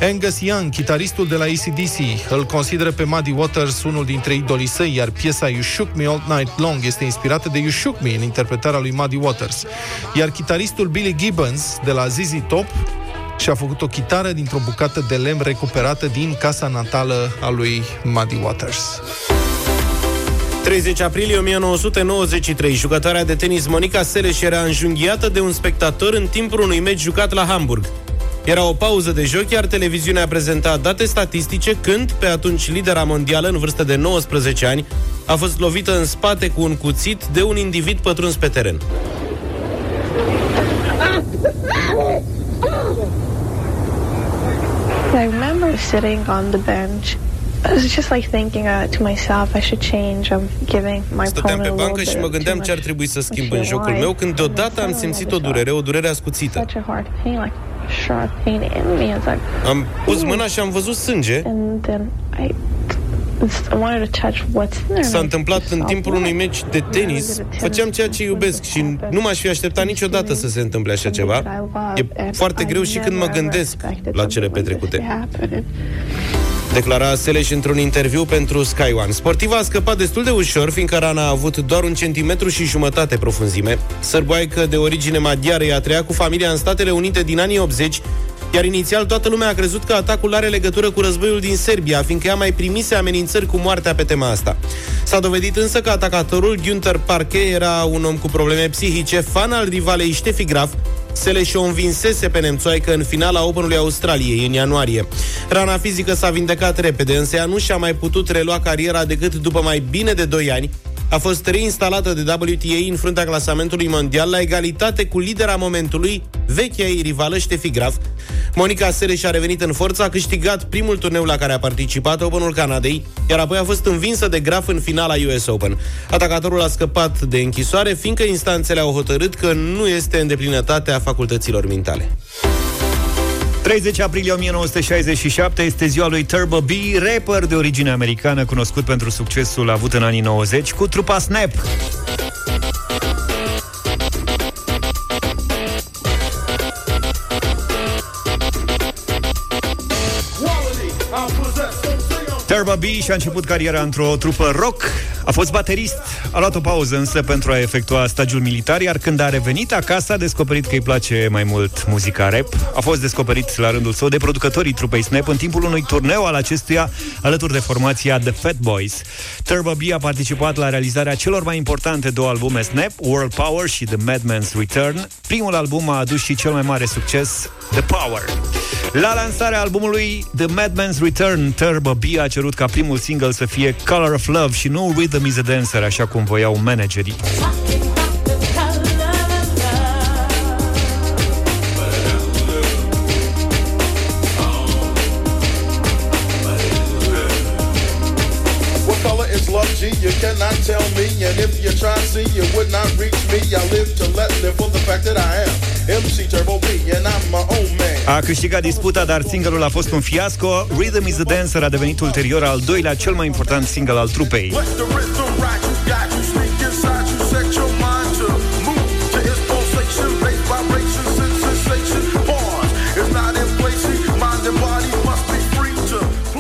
Angus Young, chitaristul de la ACDC, îl consideră pe Muddy Waters unul dintre idolii săi, iar piesa You Shook Me All Night Long este inspirată de You Shook Me în interpretarea lui Muddy Waters. Iar chitaristul Billy Gibbons de la ZZ Top și-a făcut o chitară dintr-o bucată de lemn recuperată din casa natală a lui Muddy Waters. 30 aprilie 1993, jucătoarea de tenis Monica Seles era înjunghiată de un spectator în timpul unui meci jucat la Hamburg. Era o pauză de joc, iar televiziunea prezenta date statistice când, pe atunci lidera mondială, în vârstă de 19 ani, a fost lovită în spate cu un cuțit de un individ pătruns pe teren. I remember sitting on the bench. I was just like thinking uh, to myself, I should change. I'm giving my Stăteam opponent pe a little bancă și bit mă too gândeam much ce ar trebui să schimb too în jocul wide. meu, când deodată am simțit o durere, o durere ascuțită. Such a hard pain, like sharp pain in me. It's like, Am pus mâna și am văzut sânge. and then I, I wanted to touch what's in there. S-a întâmplat în timpul unui meci de tenis. Făceam ceea ce iubesc și nu m-aș fi așteptat niciodată să se întâmple așa ceva. E foarte greu și când mă gândesc la cele petrecute. Declara Seleș într-un interviu pentru Sky One. Sportiva a scăpat destul de ușor, fiindcă rana a avut doar un centimetru și jumătate profunzime. Sărboaică de origine maghiară ea trăia cu familia în Statele Unite din anii 80, iar inițial toată lumea a crezut că atacul are legătură cu războiul din Serbia, fiindcă ea mai primise amenințări cu moartea pe tema asta. S-a dovedit însă că atacatorul Günther Parke era un om cu probleme psihice, fan al rivalei Ștefi Graf, Seleș o învinsese pe nemțoaică în finala Openului Australiei în ianuarie. Rana fizică s-a vindecat repede, însă ea nu și-a mai putut relua cariera decât după mai bine de 2 ani. A fost reinstalată de WTA în fruntea clasamentului mondial la egalitate cu lidera momentului, vechea ei rivală Ștefi Graf. Monica Seleș a revenit în forță, a câștigat primul turneu la care a participat, Openul Canadei, iar apoi a fost învinsă de Graf în finala US Open. Atacatorul a scăpat de închisoare, fiindcă instanțele au hotărât că nu este în deplinătatea facultăților mentale. 30 aprilie 1967 este ziua lui Turbo B, rapper de origine americană cunoscut pentru succesul avut în anii 90 cu trupa Snap. Turbo B și-a început cariera într-o trupă rock, a fost baterist, a luat o pauză însă pentru a efectua stagiul militar, iar când a revenit acasă a descoperit că îi place mai mult muzica rap. A fost descoperit la rândul său de producătorii trupei Snap în timpul unui turneu al acestuia alături de formația The Fat Boys. Turbo B a participat la realizarea celor mai importante două albume Snap, World Power și The Madman's Return. Primul album a adus și cel mai mare succes, The Power. La lansarea albumului The Madman's Return, Turbo B a cerut ca primul single să fie Color of Love și nu Rhythm is a Dancer, așa cum voiau managerii. You cannot tell me. And if you try to see, you would not reach me. I live to let live for the fact that I am MC Turbo B, A câștigat disputa, dar singelul a fost un fiasco. Rhythm is a Dancer a devenit ulterior al doilea cel mai important single al trupei.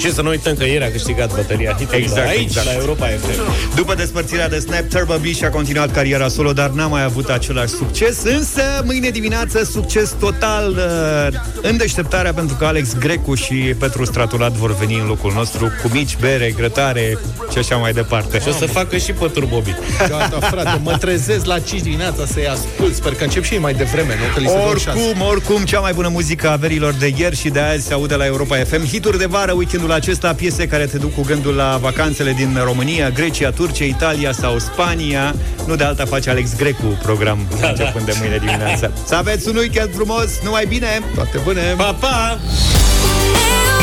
Și să nu uităm că ieri a câștigat bătălia hiturilor Exact, aici, exact. la Europa FM. După despărțirea de Snap, Turbo B și-a continuat cariera solo, dar n-a mai avut același succes. Însă, mâine dimineață, succes total uh, în deșteptarea, pentru că Alex Grecu și Petru Stratulat vor veni în locul nostru cu mici bere, grătare și așa mai departe. Și o să facă și pe turbobi. Gata, frate, mă trezesc la 5 dimineața să-i ascult. Sper că încep și ei mai devreme, nu? Că li se dă un șans. Oricum, oricum, cea mai bună muzică a verilor de ieri și de azi se aude la Europa FM. Hituri de vară, weekendul acesta, piese care te duc cu gândul la vacanțele din România, Grecia, Turcia, Italia sau Spania. Nu de alta face Alex Grecu program da, începând de mâine dimineață. Să aveți un weekend frumos, numai bine! Toate bune! Pa, pa! Eu